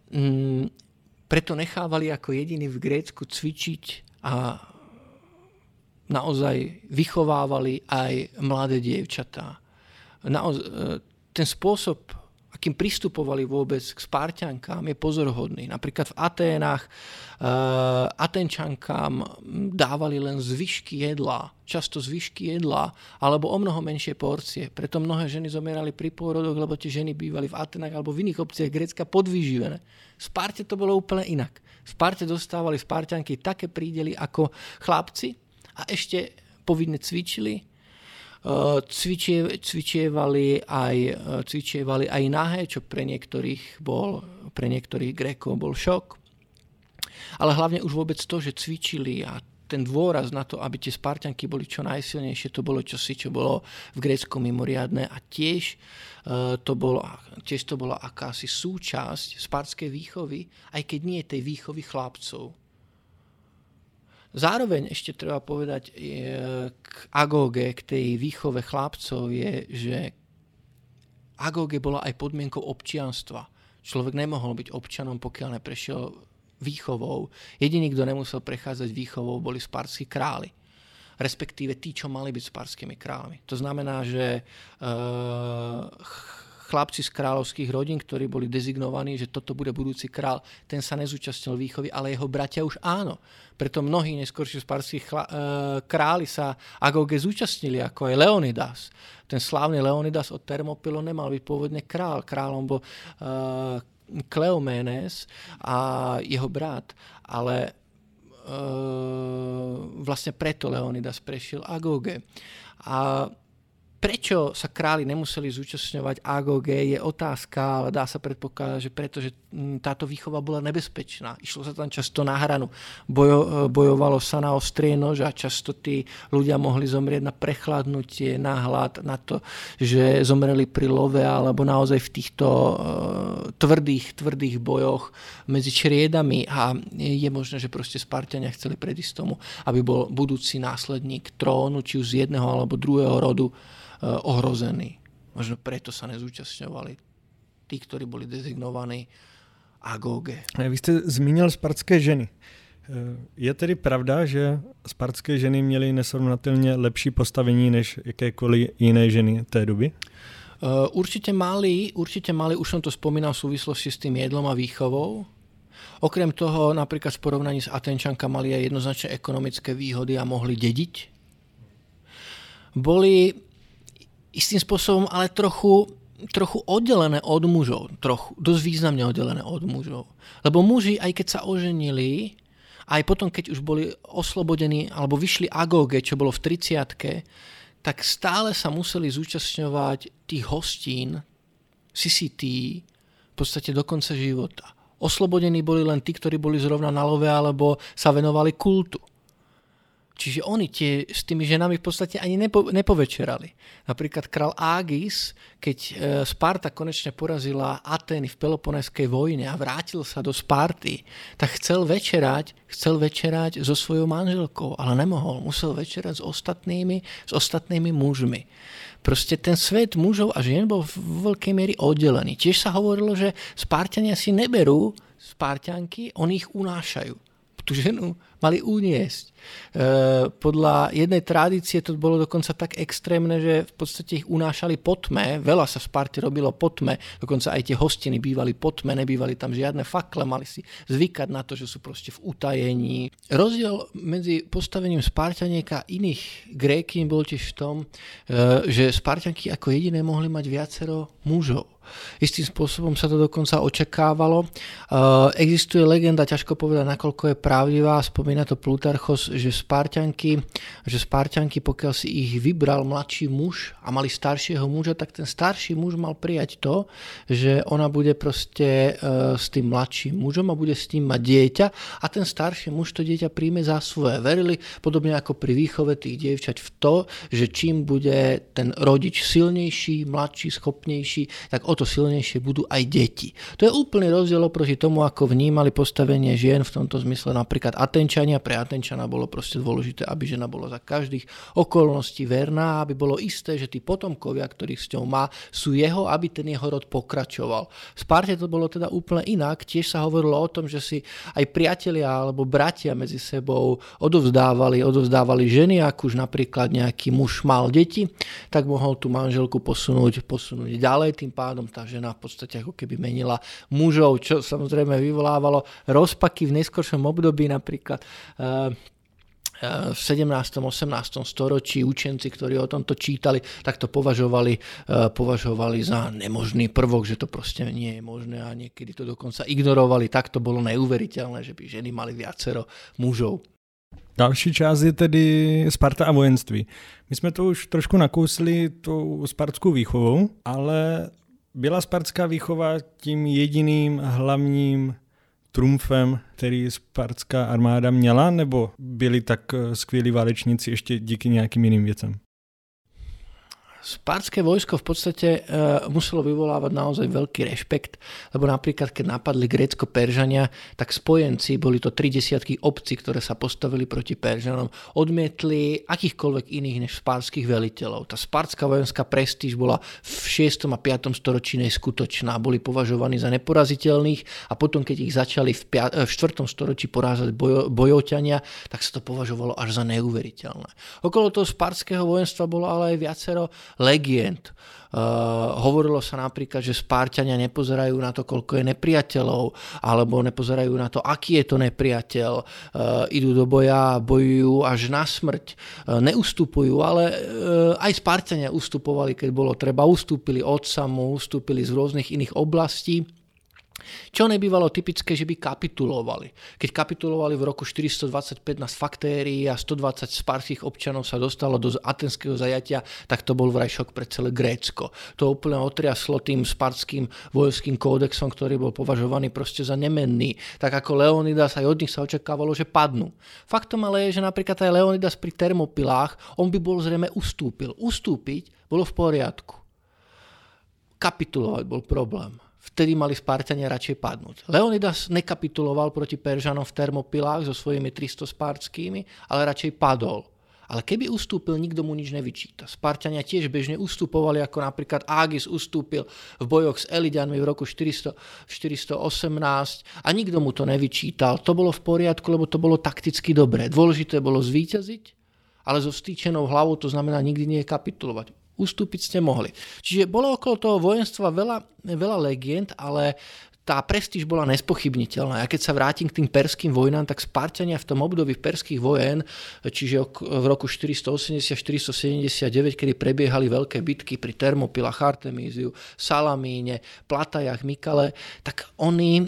mm, preto nechávali ako jediní v Grécku cvičiť a naozaj vychovávali aj mladé dievčatá. Naoz, eh, ten spôsob akým pristupovali vôbec k Spartiankám, je pozorhodný. Napríklad v Aténach uh, Atenčankám dávali len zvyšky jedla, často zvyšky jedla, alebo o mnoho menšie porcie. Preto mnohé ženy zomierali pri pôrodoch, lebo tie ženy bývali v Atenách alebo v iných obciach Grécka podvyživené. V Sparte to bolo úplne inak. V Sparte dostávali Spartianky také prídely ako chlapci a ešte povinne cvičili, cvičie, cvičievali, aj, eh, cvičievali aj nahé, čo pre niektorých bol, pre niektorých Grékov bol šok. Ale hlavne už vôbec to, že cvičili a ten dôraz na to, aby tie Spartanky boli čo najsilnejšie, to bolo čosi, čo bolo v Grécku mimoriadne a tiež, uh, to bolo, tiež to bola akási súčasť spartskej výchovy, aj keď nie tej výchovy chlapcov. Zároveň ešte treba povedať k agóge, k tej výchove chlapcov je, že agóge bola aj podmienkou občianstva. Človek nemohol byť občanom, pokiaľ neprešiel výchovou. Jediný, kto nemusel prechádzať výchovou, boli sparskí králi. Respektíve tí, čo mali byť sparskými kráľmi. To znamená, že uh, chlapci z kráľovských rodín, ktorí boli dezignovaní, že toto bude budúci král, ten sa nezúčastnil výchovy, ale jeho bratia už áno. Preto mnohí neskôrší sparskí e, králi sa Agoge zúčastnili, ako aj Leonidas. Ten slávny Leonidas od Termopilo nemal byť pôvodne král. Kráľom bol e, Kleomenes a jeho brat, ale e, vlastne preto Leonidas prešiel Agoge. A Prečo sa králi nemuseli zúčastňovať AGOG je otázka, ale dá sa predpokladať, že pretože mm, táto výchova bola nebezpečná. Išlo sa tam často na hranu. Bojo, bojovalo sa na ostrie nož a často tí ľudia mohli zomrieť na prechladnutie, na hlad, na to, že zomreli pri love alebo naozaj v týchto uh, tvrdých, tvrdých bojoch medzi čriedami a je možné, že proste Spartania chceli predísť tomu, aby bol budúci následník trónu, či už z jedného alebo druhého rodu ohrození. Možno preto sa nezúčastňovali tí, ktorí boli dezignovaní Agoge. Vy jste zmínil spartské ženy. Eh, je tedy pravda, že spartské ženy měly nesrovnatelně lepší postavení než jakékoliv jiné ženy té doby? Eh, určite mali, určite mali, už som to spomínal v súvislosti s tým jedlom a výchovou. Okrem toho, napríklad v porovnaní s Atenčanka mali aj jednoznačne ekonomické výhody a mohli dediť. Boli istým spôsobom ale trochu, trochu oddelené od mužov. Trochu, dosť významne oddelené od mužov. Lebo muži, aj keď sa oženili, aj potom, keď už boli oslobodení alebo vyšli agóge, čo bolo v 30 tak stále sa museli zúčastňovať tých hostín, CCT, v podstate do konca života. Oslobodení boli len tí, ktorí boli zrovna na love alebo sa venovali kultu. Čiže oni tie, s tými ženami v podstate ani nepo, nepovečerali. Napríklad král Agis, keď e, Sparta konečne porazila Atény v Peloponeskej vojne a vrátil sa do Sparty, tak chcel večerať, chcel večerať so svojou manželkou, ale nemohol. Musel večerať s ostatnými, s ostatnými mužmi. Proste ten svet mužov a žien bol v veľkej miery oddelený. Tiež sa hovorilo, že Spartania si neberú Spartianky, oni ich unášajú. Tú ženu mali uniesť. E, podľa jednej tradície to bolo dokonca tak extrémne, že v podstate ich unášali po tme, veľa sa v Sparte robilo po tme, dokonca aj tie hostiny bývali po tme, nebývali tam žiadne fakle, mali si zvykať na to, že sú proste v utajení. Rozdiel medzi postavením Spartaniek a iných Gréky bol tiež v tom, e, že Spartanky ako jediné mohli mať viacero mužov. Istým spôsobom sa to dokonca očakávalo. Uh, existuje legenda, ťažko povedať, nakoľko je pravdivá, spomína to Plutarchos, že Spartanky, že Spartanky, pokiaľ si ich vybral mladší muž a mali staršieho muža, tak ten starší muž mal prijať to, že ona bude proste uh, s tým mladším mužom a bude s ním mať dieťa a ten starší muž to dieťa príjme za svoje. Verili, podobne ako pri výchove tých dievčať v to, že čím bude ten rodič silnejší, mladší, schopnejší, tak o to silnejšie budú aj deti. To je úplný rozdiel oproti tomu, ako vnímali postavenie žien v tomto zmysle napríklad Atenčania. Pre Atenčana bolo proste dôležité, aby žena bola za každých okolností verná, aby bolo isté, že tí potomkovia, ktorých s ňou má, sú jeho, aby ten jeho rod pokračoval. V Sparte to bolo teda úplne inak. Tiež sa hovorilo o tom, že si aj priatelia alebo bratia medzi sebou odovzdávali, odovzdávali ženy, ak už napríklad nejaký muž mal deti, tak mohol tú manželku posunúť, posunúť ďalej, tým pádom tá žena v podstate ako keby menila mužov, čo samozrejme vyvolávalo rozpaky v neskoršom období napríklad v 17. 18. storočí učenci, ktorí o tomto čítali, tak to považovali, eh, považovali za nemožný prvok, že to proste nie je možné a niekedy to dokonca ignorovali. Tak to bolo neuveriteľné, že by ženy mali viacero mužov. Další část je tedy Sparta a vojenství. My jsme to už trošku nakousli tou spartskou výchovou, ale byla spartská výchova tím jediným hlavním trumfem, který spartská armáda měla, nebo byli tak skvělí válečníci ještě díky nějakým jiným věcem? Spartské vojsko v podstate uh, muselo vyvolávať naozaj veľký rešpekt, lebo napríklad keď napadli Grécko-Peržania, tak spojenci, boli to tri desiatky obcí, ktoré sa postavili proti Peržanom, odmietli akýchkoľvek iných než spartských veliteľov. Tá spartská vojenská prestíž bola v 6. a 5. storočí neskutočná, boli považovaní za neporaziteľných a potom, keď ich začali v, 5, v 4. storočí porázať bojo, bojoťania, tak sa to považovalo až za neuveriteľné. Okolo toho spartského vojenstva bolo ale aj viacero legend. Uh, hovorilo sa napríklad, že Spárťania nepozerajú na to, koľko je nepriateľov, alebo nepozerajú na to, aký je to nepriateľ. Uh, idú do boja, bojujú až na smrť. Uh, neustupujú, ale uh, aj Spárťania ustupovali, keď bolo treba. Ustúpili od samu, ustúpili z rôznych iných oblastí Čo nebývalo typické, že by kapitulovali. Keď kapitulovali v roku 425 na Sfaktérii a 120 sparských občanov sa dostalo do atenského zajatia, tak to bol vraj šok pre celé Grécko. To úplne otriaslo tým sparským vojenským kódexom, ktorý bol považovaný proste za nemenný. Tak ako Leonidas, aj od nich sa očakávalo, že padnú. Faktom ale je, že napríklad aj Leonidas pri termopilách, on by bol zrejme ustúpil. Ustúpiť bolo v poriadku. Kapitulovať bol problém vtedy mali Spartania radšej padnúť. Leonidas nekapituloval proti Peržanom v Termopilách so svojimi 300 spartskými, ale radšej padol. Ale keby ustúpil, nikto mu nič nevyčíta. Spartania tiež bežne ustupovali, ako napríklad Agis ustúpil v bojoch s Elidianmi v roku 400, 418 a nikto mu to nevyčítal. To bolo v poriadku, lebo to bolo takticky dobré. Dôležité bolo zvíťaziť, ale so vstýčenou hlavou to znamená nikdy nie kapitulovať ustúpiť ste mohli. Čiže bolo okolo toho vojenstva veľa, veľa legend, ale tá prestíž bola nespochybniteľná. Ja keď sa vrátim k tým perským vojnám, tak Spartania v tom období perských vojen, čiže v roku 480-479, kedy prebiehali veľké bitky pri Termopilach, Artemíziu, Salamíne, Platajach, Mikale, tak oni e,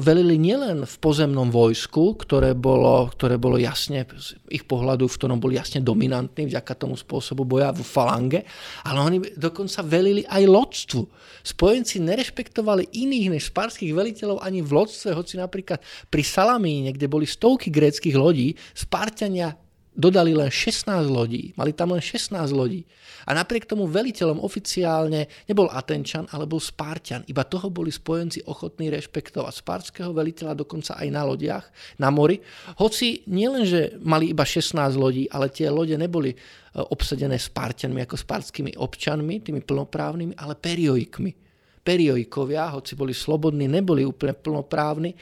velili nielen v pozemnom vojsku, ktoré bolo, ktoré bolo jasne, z ich pohľadu, v ktorom boli jasne dominantní vďaka tomu spôsobu boja v falange, ale oni dokonca velili aj lodstvu. Spojenci nerešpektovali iných než sparských gréckých veliteľov ani v lodstve, hoci napríklad pri Salamíne, kde boli stovky gréckých lodí, Spartania dodali len 16 lodí. Mali tam len 16 lodí. A napriek tomu veliteľom oficiálne nebol Atenčan, ale bol Spartan. Iba toho boli spojenci ochotní rešpektovať. Spartského veliteľa dokonca aj na lodiach, na mori. Hoci nielenže mali iba 16 lodí, ale tie lode neboli e, obsadené Spartanmi ako spartskými občanmi, tými plnoprávnymi, ale periojikmi periojkovia, hoci boli slobodní, neboli úplne plnoprávni, e,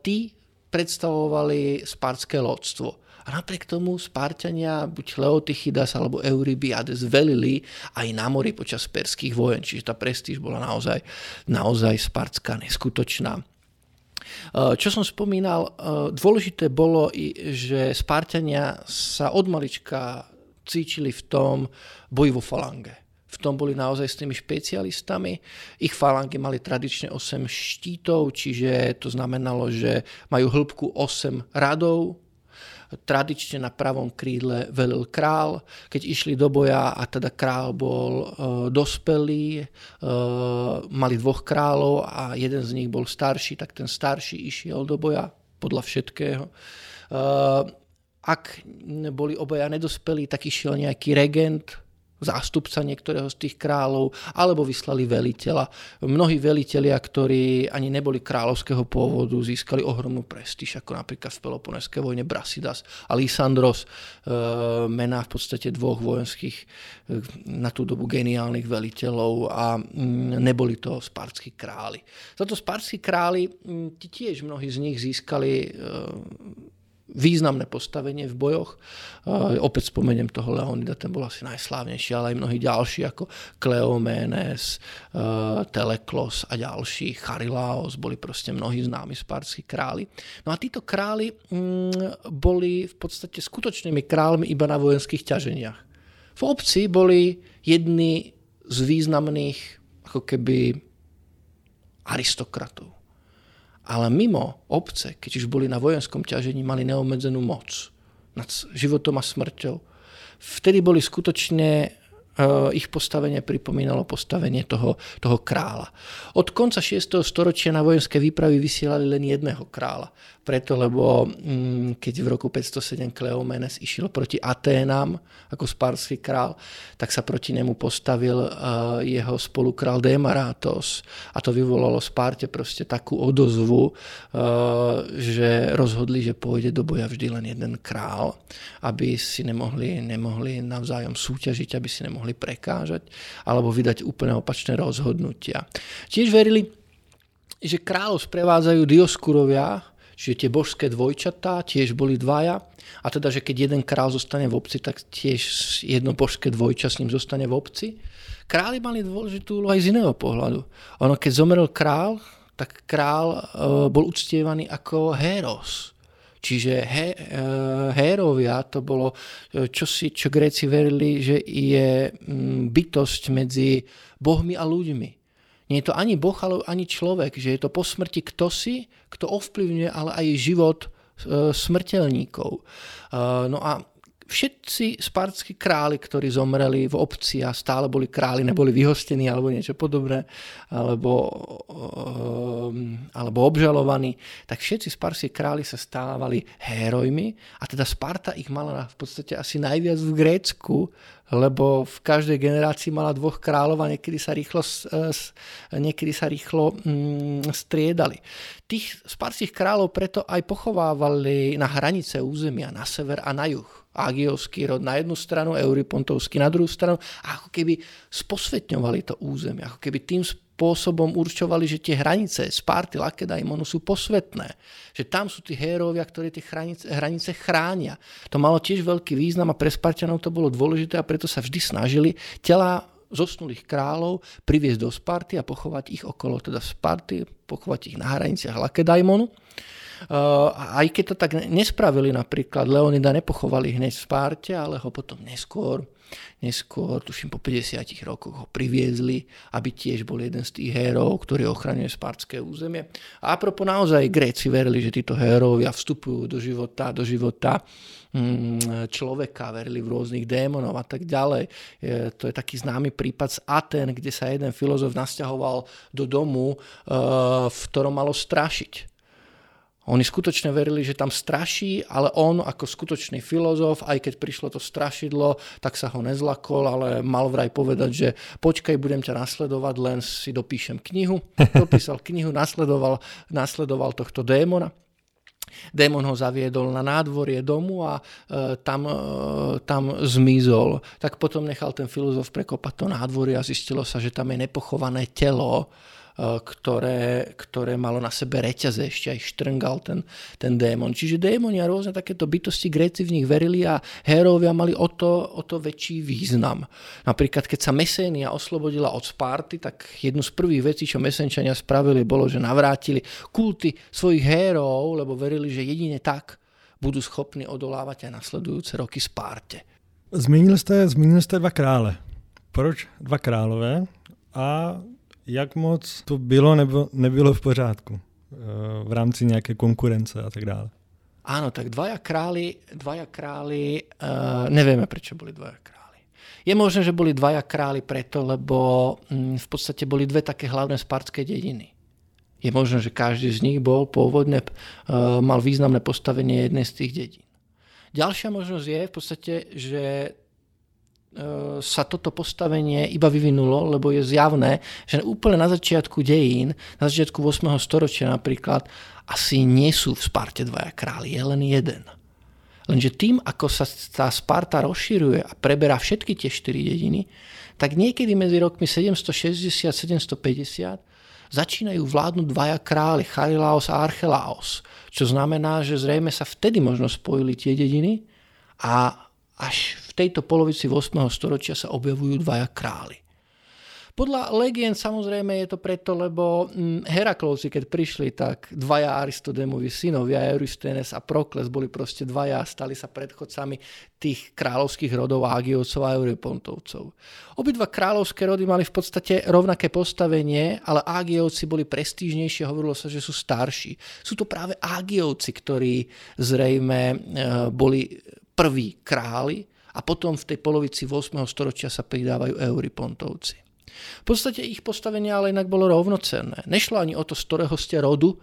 tí predstavovali spartské lodstvo. A napriek tomu Spartania, buď Leotychidas alebo Eurybiades velili aj na mori počas perských vojen, čiže tá prestíž bola naozaj, naozaj spartská, neskutočná. E, čo som spomínal, e, dôležité bolo, že Spartania sa od malička cítili v tom boji vo falange v tom boli naozaj s tými špecialistami. Ich falangy mali tradične 8 štítov, čiže to znamenalo, že majú hĺbku 8 radov, tradične na pravom krídle velil král. Keď išli do boja a teda král bol e, dospelý, e, mali dvoch kráľov a jeden z nich bol starší, tak ten starší išiel do boja podľa všetkého. E, ak boli obaja nedospelí, tak išiel nejaký regent, zástupca niektorého z tých kráľov, alebo vyslali veliteľa. Mnohí veliteľia, ktorí ani neboli kráľovského pôvodu, získali ohromnú prestíž, ako napríklad v Peloponeskej vojne Brasidas a Lysandros, e, mená v podstate dvoch vojenských e, na tú dobu geniálnych veliteľov a mm, neboli to spartskí králi. Za to spartskí králi, mm, tiež mnohí z nich získali e, významné postavenie v bojoch. Uh, opäť spomeniem toho Leonida, ten bol asi najslávnejší, ale aj mnohí ďalší ako Kleomenes, uh, Teleklos a ďalší, Charilaos, boli proste mnohí známi sparskí králi. No a títo králi mm, boli v podstate skutočnými kráľmi iba na vojenských ťaženiach. V obci boli jedni z významných ako keby aristokratov ale mimo obce, keď už boli na vojenskom ťažení, mali neobmedzenú moc nad životom a smrťou. Vtedy boli skutočne ich postavenie pripomínalo postavenie toho, toho kráľa. Od konca 6. storočia na vojenské výpravy vysielali len jedného kráľa. Preto, lebo mm, keď v roku 507 Kleomenes išiel proti Aténam ako sparský král, tak sa proti nemu postavil uh, jeho spolukrál Demaratos a to vyvolalo Sparte proste takú odozvu, uh, že rozhodli, že pôjde do boja vždy len jeden král, aby si nemohli, nemohli navzájom súťažiť, aby si nemohli mohli prekážať alebo vydať úplne opačné rozhodnutia. Tiež verili, že kráľov sprevádzajú dioskurovia, čiže tie božské dvojčatá, tiež boli dvaja. A teda, že keď jeden král zostane v obci, tak tiež jedno božské dvojča s ním zostane v obci. Králi mali dôležitú úlohu aj z iného pohľadu. Ono, keď zomrel král, tak král e, bol uctievaný ako Héros. Čiže he, e, hérovia to bolo e, čosi, čo Gréci verili, že je mm, bytosť medzi bohmi a ľuďmi. Nie je to ani boh, ale ani človek, že je to po smrti kto si, kto ovplyvňuje ale aj život e, smrteľníkov. No a všetci spartskí králi, ktorí zomreli v obci a stále boli králi, neboli vyhostení alebo niečo podobné, alebo, ehm, alebo obžalovaní, tak všetci spartskí králi sa stávali hérojmi a teda Sparta ich mala v podstate asi najviac v Grécku, lebo v každej generácii mala dvoch kráľov a niekedy sa rýchlo, niekedy sa rýchlo mm, striedali. Tých sparských kráľov preto aj pochovávali na hranice územia, na sever a na juh Agiovský rod na jednu stranu, Euripontovský na druhú stranu a ako keby sposvetňovali to územie, ako keby tým spôsobom určovali, že tie hranice Sparty, Lakedaimonu sú posvetné. Že tam sú tí hérovia, ktorí tie hranice, hranice chránia. To malo tiež veľký význam a pre Spartanov to bolo dôležité a preto sa vždy snažili tela zosnulých kráľov priviesť do Sparty a pochovať ich okolo teda Sparty, pochovať ich na hraniciach Lakedaimonu. Uh, aj keď to tak nespravili napríklad, Leonida nepochovali hneď v Sparte, ale ho potom neskôr, neskôr, tuším po 50 rokoch ho priviezli, aby tiež bol jeden z tých hérov, ktorý ochraňuje spartské územie. A apropo naozaj Gréci verili, že títo hérovia vstupujú do života, do života mm, človeka, verili v rôznych démonov a tak ďalej. To je taký známy prípad z Aten, kde sa jeden filozof nasťahoval do domu, uh, v ktorom malo strašiť oni skutočne verili, že tam straší, ale on ako skutočný filozof, aj keď prišlo to strašidlo, tak sa ho nezlakol, ale mal vraj povedať, že počkaj, budem ťa nasledovať, len si dopíšem knihu. Dopísal knihu, nasledoval, nasledoval tohto démona. Démon ho zaviedol na nádvorie domu a e, tam, e, tam zmizol. Tak potom nechal ten filozof prekopať to nádvorie a zistilo sa, že tam je nepochované telo ktoré, ktoré malo na sebe reťaze, ešte aj štrngal ten, ten démon. Čiže démoni a rôzne takéto bytosti, Gréci v nich verili a hérovia mali o to, o to väčší význam. Napríklad, keď sa Mesénia oslobodila od Sparty, tak jednu z prvých vecí, čo Mesenčania spravili, bolo, že navrátili kulty svojich hérov, lebo verili, že jedine tak budú schopní odolávať aj nasledujúce roky Sparte. Zmínil jste, zmínil jste dva krále. Proč dva králové? A jak moc to bylo nebo nebylo v pořádku eh, v rámci nějaké konkurence a tak dále. Áno, tak dvaja králi, dvaja králi, uh, nevieme prečo boli dvaja králi. Je možné, že boli dvaja králi preto, lebo um, v podstate boli dve také hlavné spartské dediny. Je možné, že každý z nich bol pôvodne, uh, mal významné postavenie jednej z tých dedín. Ďalšia možnosť je v podstate, že sa toto postavenie iba vyvinulo, lebo je zjavné, že úplne na začiatku dejín, na začiatku 8. storočia napríklad, asi nie sú v Sparte dvaja králi, je len jeden. Lenže tým, ako sa tá Sparta rozširuje a preberá všetky tie štyri dediny, tak niekedy medzi rokmi 760 750 začínajú vládnuť dvaja králi, Charilaos a Archelaos, čo znamená, že zrejme sa vtedy možno spojili tie dediny a až v tejto polovici 8. storočia sa objavujú dvaja králi. Podľa legend samozrejme je to preto, lebo mm, Heraklovci, keď prišli, tak dvaja Aristodémovi synovia, Eurystenes a Prokles, boli proste dvaja a stali sa predchodcami tých kráľovských rodov Agiovcov a Eurypontovcov. Obidva kráľovské rody mali v podstate rovnaké postavenie, ale Agiovci boli prestížnejšie, hovorilo sa, že sú starší. Sú to práve Agiovci, ktorí zrejme e, boli prví králi a potom v tej polovici 8. storočia sa pridávajú Euripontovci. V podstate ich postavenie ale inak bolo rovnocenné. Nešlo ani o to, z ktorého ste rodu,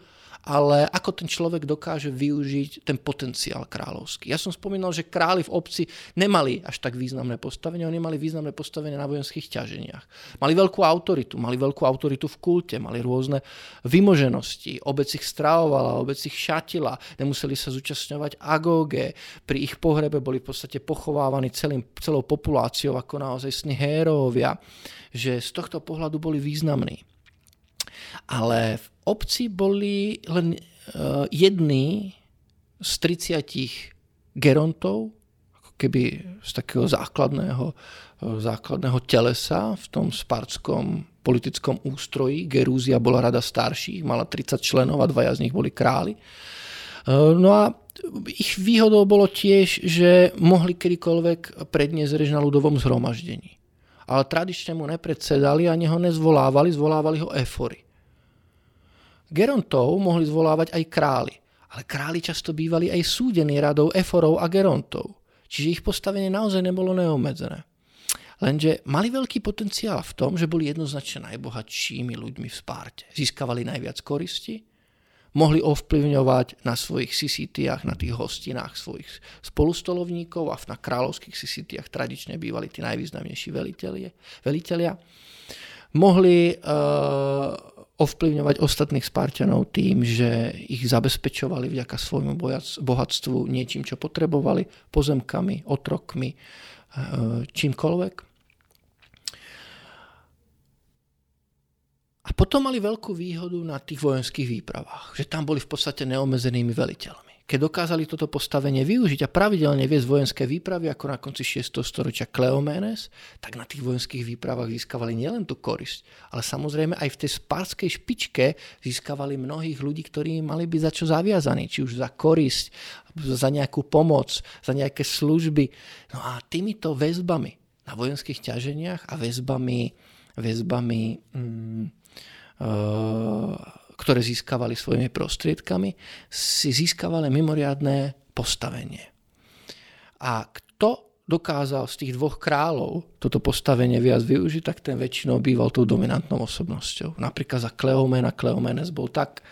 ale ako ten človek dokáže využiť ten potenciál kráľovský. Ja som spomínal, že králi v obci nemali až tak významné postavenie, oni mali významné postavenie na vojenských ťaženiach. Mali veľkú autoritu, mali veľkú autoritu v kulte, mali rôzne vymoženosti, obec ich stravovala, obec ich šatila, nemuseli sa zúčastňovať agóge, pri ich pohrebe boli v podstate pochovávaní celým, celou populáciou ako naozaj sní hérovia, že z tohto pohľadu boli významní. Ale v obci boli len uh, jedný z 30 gerontov, ako keby z takého základného, uh, základného telesa v tom spartskom politickom ústroji. Gerúzia bola rada starších, mala 30 členov a dvaja z nich boli králi. Uh, no a ich výhodou bolo tiež, že mohli kedykoľvek predniesť rež na ľudovom zhromaždení. ale tradične mu nepredsedali ani ho nezvolávali, zvolávali ho efory. Gerontov mohli zvolávať aj králi, ale králi často bývali aj súdení radou eforov a gerontov, čiže ich postavenie naozaj nebolo neobmedzené. Lenže mali veľký potenciál v tom, že boli jednoznačne najbohatšími ľuďmi v Sparte. Získavali najviac koristi, mohli ovplyvňovať na svojich sisitiach, na tých hostinách svojich spolustolovníkov a na kráľovských sisitiach tradične bývali tí najvýznamnejší velitelia. velitelia. Mohli uh, ovplyvňovať ostatných Spartanov tým, že ich zabezpečovali vďaka svojmu bohatstvu niečím, čo potrebovali, pozemkami, otrokmi, eh, čímkoľvek. A potom mali veľkú výhodu na tých vojenských výpravách, že tam boli v podstate neomezenými veliteľmi keď dokázali toto postavenie využiť a pravidelne viesť vojenské výpravy, ako na konci 6. storočia Kleomenes, tak na tých vojenských výpravách získavali nielen tú korisť, ale samozrejme aj v tej spárskej špičke získavali mnohých ľudí, ktorí mali byť za čo zaviazaní, či už za korisť, za nejakú pomoc, za nejaké služby. No a týmito väzbami na vojenských ťaženiach a väzbami, väzbami mm, uh, ktoré získavali svojimi prostriedkami, si získavali mimoriadné postavenie. A kto dokázal z tých dvoch kráľov toto postavenie viac využiť, tak ten väčšinou býval tou dominantnou osobnosťou. Napríklad za Kleomena, Kleomenes bol tak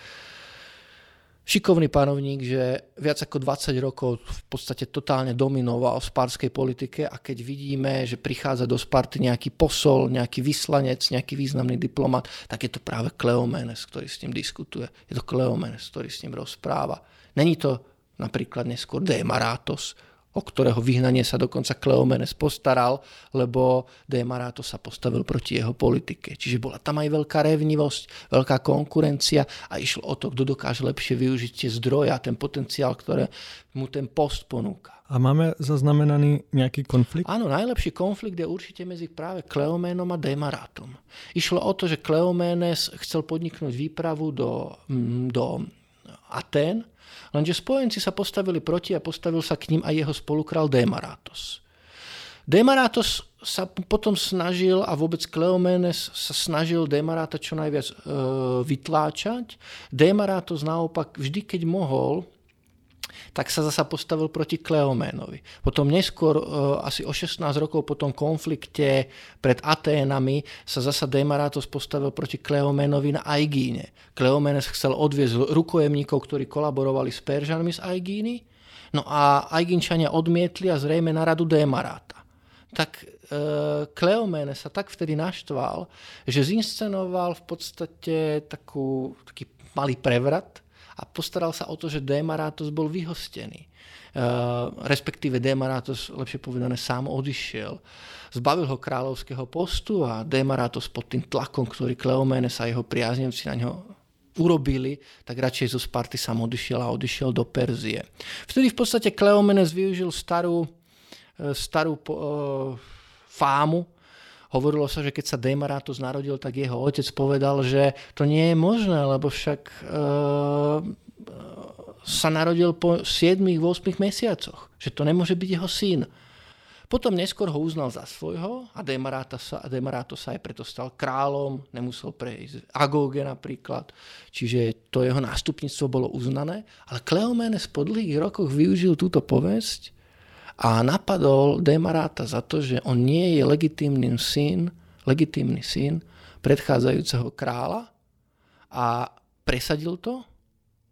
šikovný panovník, že viac ako 20 rokov v podstate totálne dominoval v spárskej politike a keď vidíme, že prichádza do Sparty nejaký posol, nejaký vyslanec, nejaký významný diplomat, tak je to práve Kleomenes, ktorý s ním diskutuje. Je to Kleomenes, ktorý s ním rozpráva. Není to napríklad neskôr Demaratos, o ktorého vyhnanie sa dokonca Kleomenes postaral, lebo Demarato sa postavil proti jeho politike. Čiže bola tam aj veľká revnivosť, veľká konkurencia a išlo o to, kto dokáže lepšie využiť tie zdroje a ten potenciál, ktoré mu ten post ponúka. A máme zaznamenaný nejaký konflikt? Áno, najlepší konflikt je určite medzi práve Kleoménom a Demarátom. Išlo o to, že Kleoménes chcel podniknúť výpravu do, mm, do Atén, Lenže spojenci sa postavili proti a postavil sa k ním aj jeho spolukrál Demaratos. Demaratos sa potom snažil a vôbec Kleomenes sa snažil Demaráta čo najviac e, vytláčať. Demaratos naopak vždy, keď mohol, tak sa zasa postavil proti Kleoménovi. Potom neskôr, e, asi o 16 rokov po tom konflikte pred Aténami, sa zasa Demaratos postavil proti Kleoménovi na Aigíne. Kleoménes chcel odviezť rukojemníkov, ktorí kolaborovali s Peržanmi z Aigíny, no a Aigínčania odmietli a zrejme na radu Demaráta. Tak e, Kleoménes sa tak vtedy naštval, že zinscenoval v podstate takú, taký malý prevrat, a postaral sa o to, že Demaratos bol vyhostený. Uh, respektíve Demaratos, lepšie povedané, sám odišiel. Zbavil ho kráľovského postu a Demaratos pod tým tlakom, ktorý Kleomenes a jeho priaznivci na ňo urobili, tak radšej zo Sparty sám odišiel a odišiel do Perzie. Vtedy v podstate Kleomenes využil starú, e, starú uh, fámu, Hovorilo sa, že keď sa Demaratus narodil, tak jeho otec povedal, že to nie je možné, lebo však e, sa narodil po 7-8 mesiacoch, že to nemôže byť jeho syn. Potom neskôr ho uznal za svojho a Demarato sa, sa aj preto stal kráľom, nemusel prejsť Agóge napríklad, čiže to jeho nástupníctvo bolo uznané, ale Kleomenes po dlhých rokoch využil túto povesť a napadol Demaráta za to, že on nie je legitímny syn, legitímny syn predchádzajúceho kráľa a presadil to.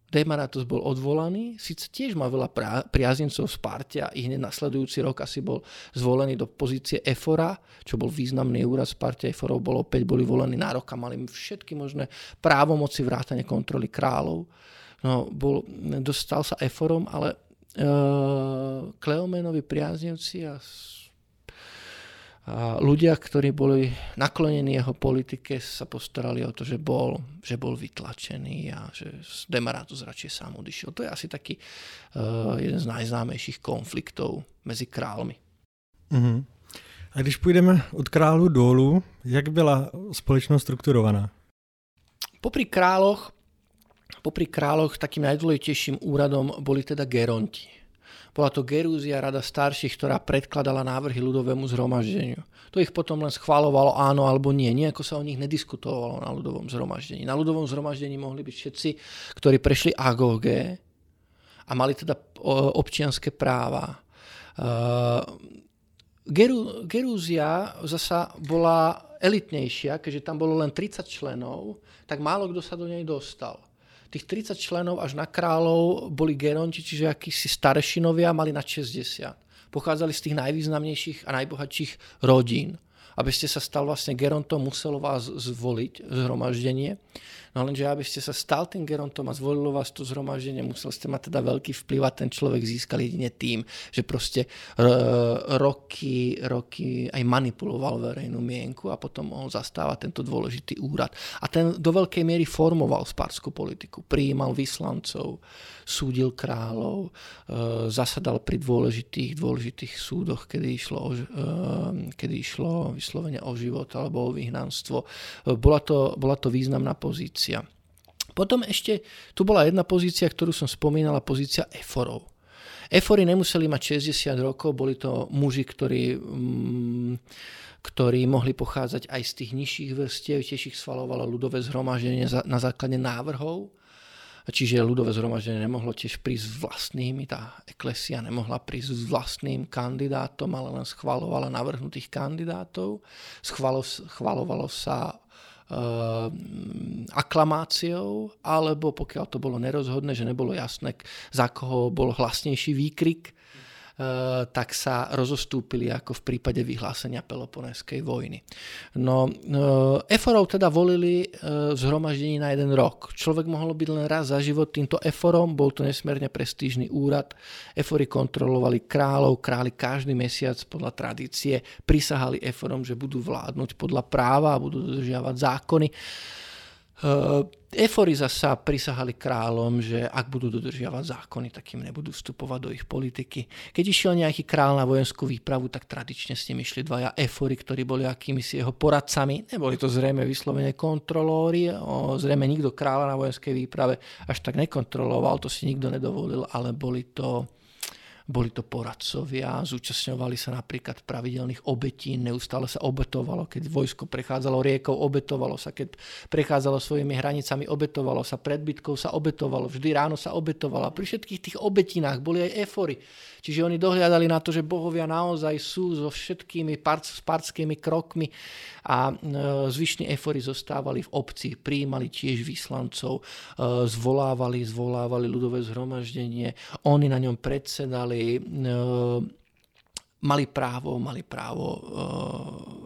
Demaratus bol odvolaný, síce tiež má veľa priaznencov v Sparte a i hneď nasledujúci rok asi bol zvolený do pozície Efora, čo bol významný úrad v Sparte. Eforov bolo 5, boli volení na rok a mali všetky možné právomoci vrátane kontroly kráľov. No, bol, dostal sa Eforom, ale Kleomenovi priaznivci a, a ľudia, ktorí boli naklonení jeho politike, sa postarali o to, že bol, že bol vytlačený a že z Demaratus radšej sám odišiel. To je asi taký uh, jeden z najznámejších konfliktov mezi králmi. Uh-huh. A když půjdeme od králu dolů, jak byla společnost strukturovaná? Popri králoch Popri kráľoch takým najdôležitejším úradom boli teda geronti. Bola to Gerúzia, rada starších, ktorá predkladala návrhy ľudovému zhromaždeniu. To ich potom len schvalovalo áno alebo nie. Nejako sa o nich nediskutovalo na ľudovom zhromaždení. Na ľudovom zhromaždení mohli byť všetci, ktorí prešli agogé a mali teda občianské práva. Geru, Gerúzia zasa bola elitnejšia, keďže tam bolo len 30 členov, tak málo kto sa do nej dostal. Tých 30 členov až na kráľov boli geronti, čiže akísi starešinovia, mali na 60. Pochádzali z tých najvýznamnejších a najbohatších rodín. Aby ste sa stal vlastne gerontom, muselo vás zvoliť zhromaždenie. No lenže aby ste sa stal tým gerontom a zvolilo vás to zhromaždenie, museli ste mať teda veľký vplyv a ten človek získal jedine tým, že proste roky, roky aj manipuloval verejnú mienku a potom mohol zastávať tento dôležitý úrad. A ten do veľkej miery formoval spárskú politiku. Prijímal vyslancov, súdil kráľov, e, zasadal pri dôležitých, dôležitých súdoch, kedy išlo, o, e, kedy išlo vyslovene o život alebo o vyhnanstvo. E, bola to, bola to významná pozícia. Potom ešte tu bola jedna pozícia, ktorú som spomínala, pozícia eforov. Efory nemuseli mať 60 rokov, boli to muži, ktorí, mm, ktorí mohli pochádzať aj z tých nižších vrstiev, tiež ich svalovalo ľudové zhromaždenie na základe návrhov Čiže ľudové zhromaždenie nemohlo tiež prísť s vlastnými, tá eklesia nemohla prísť s vlastným kandidátom, ale len schvalovala navrhnutých kandidátov. Schvalo, schvalovalo sa aklamáciou, alebo pokiaľ to bolo nerozhodné, že nebolo jasné, za koho bol hlasnejší výkrik, Eh, tak sa rozostúpili ako v prípade vyhlásenia Peloponeskej vojny. No, eh, eforov teda volili eh, zhromaždení na jeden rok. Človek mohol byť len raz za život týmto eforom, bol to nesmierne prestížny úrad. Efory kontrolovali kráľov, králi každý mesiac podľa tradície prisahali eforom, že budú vládnuť podľa práva a budú dodržiavať zákony. Uh, Efori zasa prisahali kráľom, že ak budú dodržiavať zákony, tak im nebudú vstupovať do ich politiky. Keď išiel nejaký král na vojenskú výpravu, tak tradične s ním išli dvaja efori, ktorí boli akými si jeho poradcami. Neboli to zrejme vyslovene kontrolóri, zrejme nikto kráľa na vojenskej výprave až tak nekontroloval, to si nikto nedovolil, ale boli to boli to poradcovia, zúčastňovali sa napríklad pravidelných obetí, neustále sa obetovalo, keď vojsko prechádzalo riekou, obetovalo sa, keď prechádzalo svojimi hranicami, obetovalo sa, pred bitkou sa obetovalo, vždy ráno sa obetovalo. Pri všetkých tých obetinách boli aj efory. Čiže oni dohľadali na to, že bohovia naozaj sú so všetkými partskými krokmi a e, zvyšní efory zostávali v obci, prijímali tiež vyslancov, e, zvolávali, zvolávali ľudové zhromaždenie, oni na ňom predsedali, e, mali právo, mali právo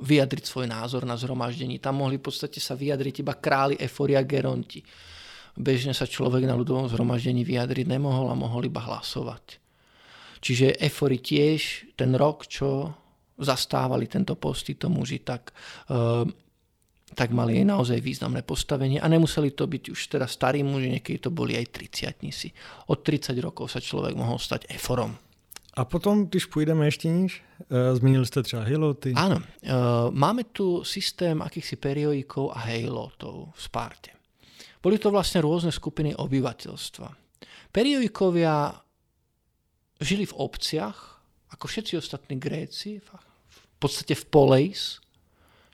vyjadriť svoj názor na zhromaždení. Tam mohli v podstate sa vyjadriť iba králi, efori a geronti. Bežne sa človek na ľudovom zhromaždení vyjadriť nemohol a mohol iba hlasovať. Čiže Efory tiež ten rok, čo zastávali tento post títo muži, tak, uh, tak mali aj naozaj významné postavenie a nemuseli to byť už teda starí muži, niekedy to boli aj 30 si. Od 30 rokov sa človek mohol stať Eforom. A potom, když půjdeme ještě níž, uh, zmínili jste třeba Hejloty. Áno, uh, máme tu systém akýchsi periodikov a Hejlotov v Sparte. Boli to vlastne rôzne skupiny obyvateľstva. Periodikovia žili v obciach, ako všetci ostatní Gréci, podstate v poleis,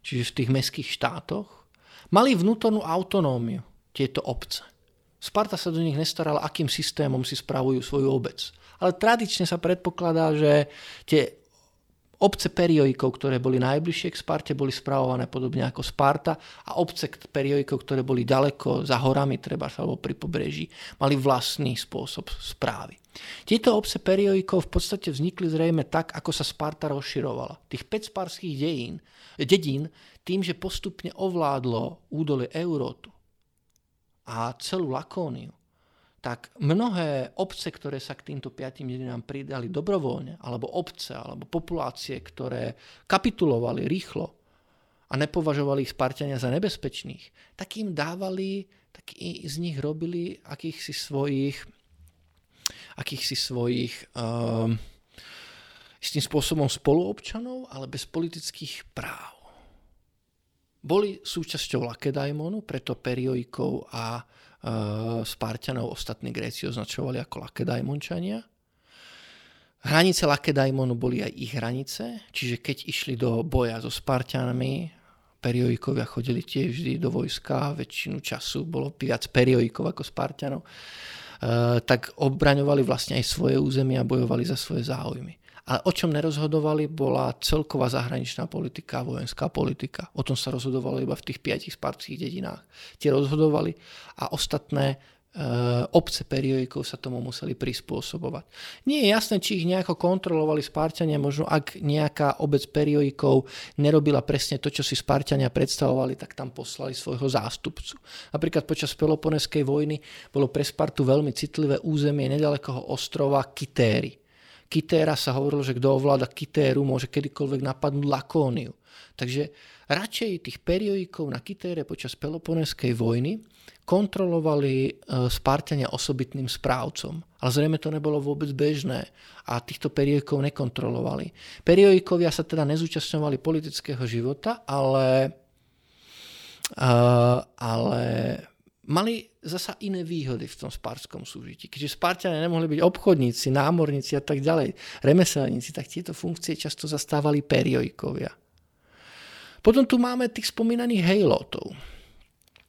čiže v tých mestských štátoch, mali vnútornú autonómiu tieto obce. Sparta sa do nich nestarala, akým systémom si spravujú svoju obec. Ale tradične sa predpokladá, že tie Obce periojikov, ktoré boli najbližšie k Sparte, boli spravované podobne ako Sparta a obce periojikov, ktoré boli ďaleko za horami, treba alebo pri pobreží, mali vlastný spôsob správy. Tieto obce periojikov v podstate vznikli zrejme tak, ako sa Sparta rozširovala. Tých 5 sparských dejín, dedín tým, že postupne ovládlo údolie Eurótu a celú Lakóniu, tak mnohé obce, ktoré sa k týmto piatim dedinám pridali dobrovoľne, alebo obce, alebo populácie, ktoré kapitulovali rýchlo a nepovažovali ich Spartania za nebezpečných, tak im dávali, tak z nich robili akýchsi svojich akýchsi svojich um, istým spôsobom spoluobčanov, ale bez politických práv. Boli súčasťou Lakedaimonu, preto periojikov a Eh, Spartanov ostatní Gréci označovali ako Lakedajmončania. Hranice Lakedaimonu boli aj ich hranice, čiže keď išli do boja so Spartianmi, periodikovia chodili tiež vždy do vojska, väčšinu času bolo viac periodikov ako Spartianov, eh, tak obraňovali vlastne aj svoje územia a bojovali za svoje záujmy. Ale o čom nerozhodovali, bola celková zahraničná politika a vojenská politika. O tom sa rozhodovalo iba v tých piatich spartských dedinách. Tie rozhodovali a ostatné Eh, obce periodikov sa tomu museli prispôsobovať. Nie je jasné, či ich nejako kontrolovali Spartania, možno ak nejaká obec periodikov nerobila presne to, čo si Spartania predstavovali, tak tam poslali svojho zástupcu. Napríklad počas Peloponeskej vojny bolo pre Spartu veľmi citlivé územie nedalekého ostrova Kitéry. Kitéra sa hovorilo, že kto ovláda Kitéru, môže kedykoľvek napadnúť Lakóniu. Takže radšej tých periodikov na Kitére počas Peloponeskej vojny kontrolovali e, Spartania osobitným správcom. Ale zrejme to nebolo vôbec bežné a týchto periodikov nekontrolovali. Periodikovia sa teda nezúčastňovali politického života, ale, uh, ale mali zasa iné výhody v tom spárskom súžití. Keďže Spartania nemohli byť obchodníci, námorníci a tak ďalej, remeselníci, tak tieto funkcie často zastávali periodikovia. Potom tu máme tých spomínaných hejlotov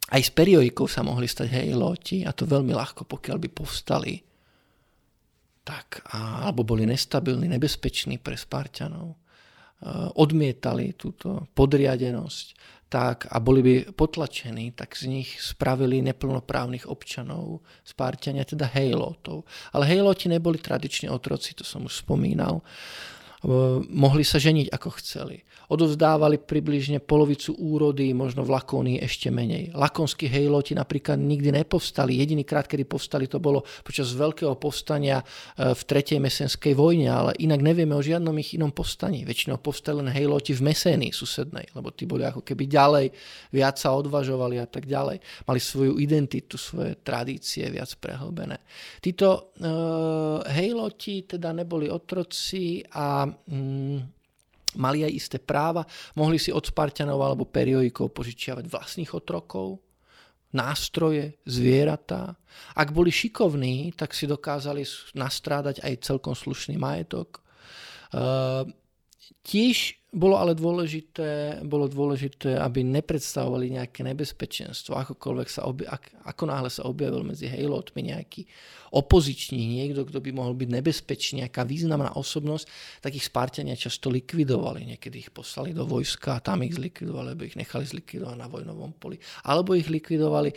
aj z periodikou sa mohli stať hejloti a to veľmi ľahko, pokiaľ by povstali. Tak, alebo boli nestabilní, nebezpeční pre Spartanov. E, odmietali túto podriadenosť tak, a boli by potlačení, tak z nich spravili neplnoprávnych občanov Spartania, teda hejlotov. Ale hejloti neboli tradične otroci, to som už spomínal. E, mohli sa ženiť ako chceli odovzdávali približne polovicu úrody, možno v Lakónii ešte menej. Lakonskí hejloti napríklad nikdy nepovstali. Jediný krát, kedy povstali, to bolo počas veľkého povstania e, v tretej mesenskej vojne, ale inak nevieme o žiadnom ich inom povstaní. Väčšinou povstali len hejloti v Mesénii susednej, lebo tí boli ako keby ďalej, viac sa odvažovali a tak ďalej. Mali svoju identitu, svoje tradície viac prehlbené. Títo uh, hejloti teda neboli otroci a mm, mali aj isté práva, mohli si od Spartanov alebo periodikov požičiavať vlastných otrokov, nástroje, zvieratá. Ak boli šikovní, tak si dokázali nastrádať aj celkom slušný majetok. Uh, tiež bolo ale dôležité, bolo dôležité, aby nepredstavovali nejaké nebezpečenstvo. Akokoľvek sa obja- ak, ako náhle sa objavil medzi hejlotmi nejaký opozičný, niekto, kto by mohol byť nebezpečný, nejaká významná osobnosť, tak ich Spartania často likvidovali. Niekedy ich poslali do vojska tam ich zlikvidovali, alebo ich nechali zlikvidovať na vojnovom poli. Alebo ich likvidovali e,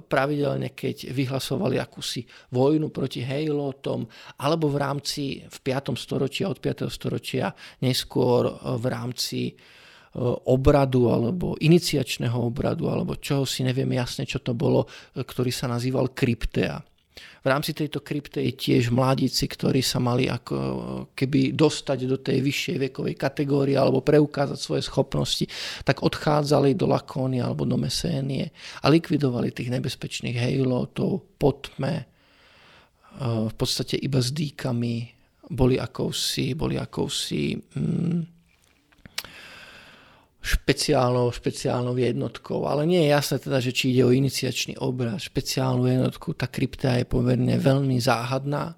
pravidelne, keď vyhlasovali akúsi vojnu proti hejlotom, alebo v rámci v 5. storočia, od 5. storočia neskôr e, v rámci e, obradu alebo iniciačného obradu alebo čoho si neviem jasne, čo to bolo, e, ktorý sa nazýval kryptea. V rámci tejto kryptei tiež mladíci, ktorí sa mali ako keby dostať do tej vyššej vekovej kategórie alebo preukázať svoje schopnosti, tak odchádzali do Lakóny alebo do Mesénie a likvidovali tých nebezpečných hejlotov pod tme, v podstate iba s dýkami boli akousi, boli akousi mm, špeciálnou, špeciálnou jednotkou. Ale nie je jasné teda, že či ide o iniciačný obraz, špeciálnu jednotku. Tá krypta je pomerne veľmi záhadná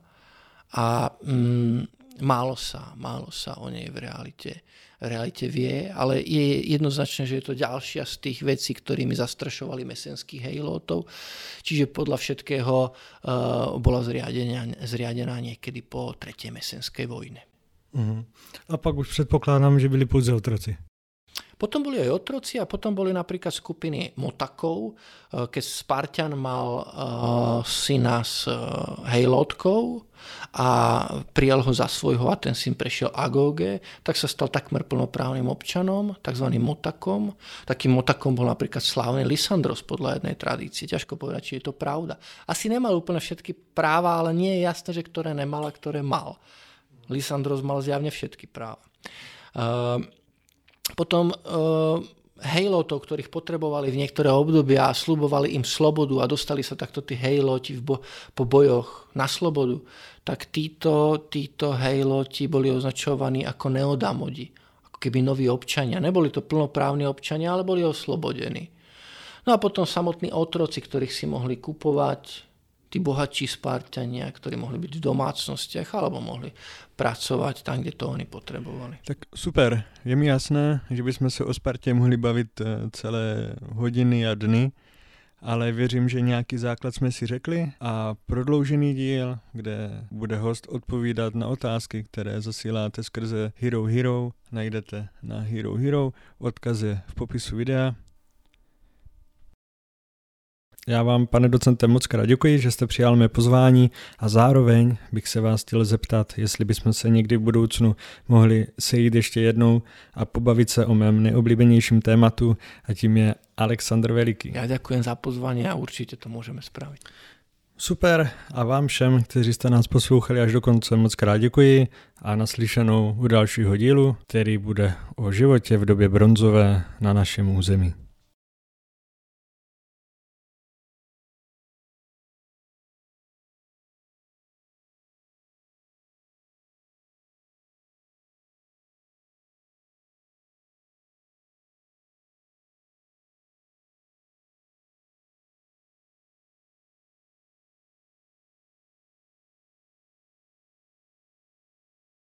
a mm, málo sa, málo sa o nej v realite realite vie, ale je jednoznačné, že je to ďalšia z tých vecí, ktorými zastrašovali mesenských hejlotov. Čiže podľa všetkého uh, bola zriadená, zriadená niekedy po tretej mesenskej vojne. Uh-huh. A pak už předpokládám, že byli pouze otroci. Potom boli aj otroci a potom boli napríklad skupiny motakov, eh, keď Spartan mal uh, syna s uh, hejlotkou a prijal ho za svojho a ten syn prešiel Agóge, tak sa stal takmer plnoprávnym občanom, tzv. motakom. Takým motakom bol napríklad slávny Lysandros podľa jednej tradície. Ťažko povedať, či je to pravda. Asi nemal úplne všetky práva, ale nie je jasné, že ktoré nemal a ktoré mal. Lysandros mal zjavne všetky práva. Uh, potom uh, hejlotov, ktorých potrebovali v niektoré obdobia a slubovali im slobodu a dostali sa takto tí hejloti v bo- po bojoch na slobodu, tak títo, títo hejloti boli označovaní ako neodamodi, ako keby noví občania. Neboli to plnoprávni občania, ale boli oslobodení. No a potom samotní otroci, ktorých si mohli kupovať, tí bohatší Spartania, ktorí mohli byť v domácnostiach alebo mohli pracovať tam, kde to oni potrebovali. Tak super, je mi jasné, že bychom se o Spartě mohli bavit eh, celé hodiny a dny, ale věřím, že nějaký základ jsme si řekli a prodloužený díl, kde bude host odpovídat na otázky, které zasíláte skrze Hero Hero, najdete na Hero Hero, odkaz je v popisu videa. Já vám, pane docente, moc krát děkuji, že jste přijal mé pozvání a zároveň bych se vás chtěl zeptat, jestli bychom se někdy v budoucnu mohli sejít ještě jednou a pobavit se o mém nejoblíbenějším tématu a tím je Aleksandr Veliký. Já děkuji za pozvání a určitě to můžeme spravit. Super a vám všem, kteří jste nás poslouchali až do konce, moc krát děkuji a naslyšenou u dalšího dílu, který bude o životě v době bronzové na našem území.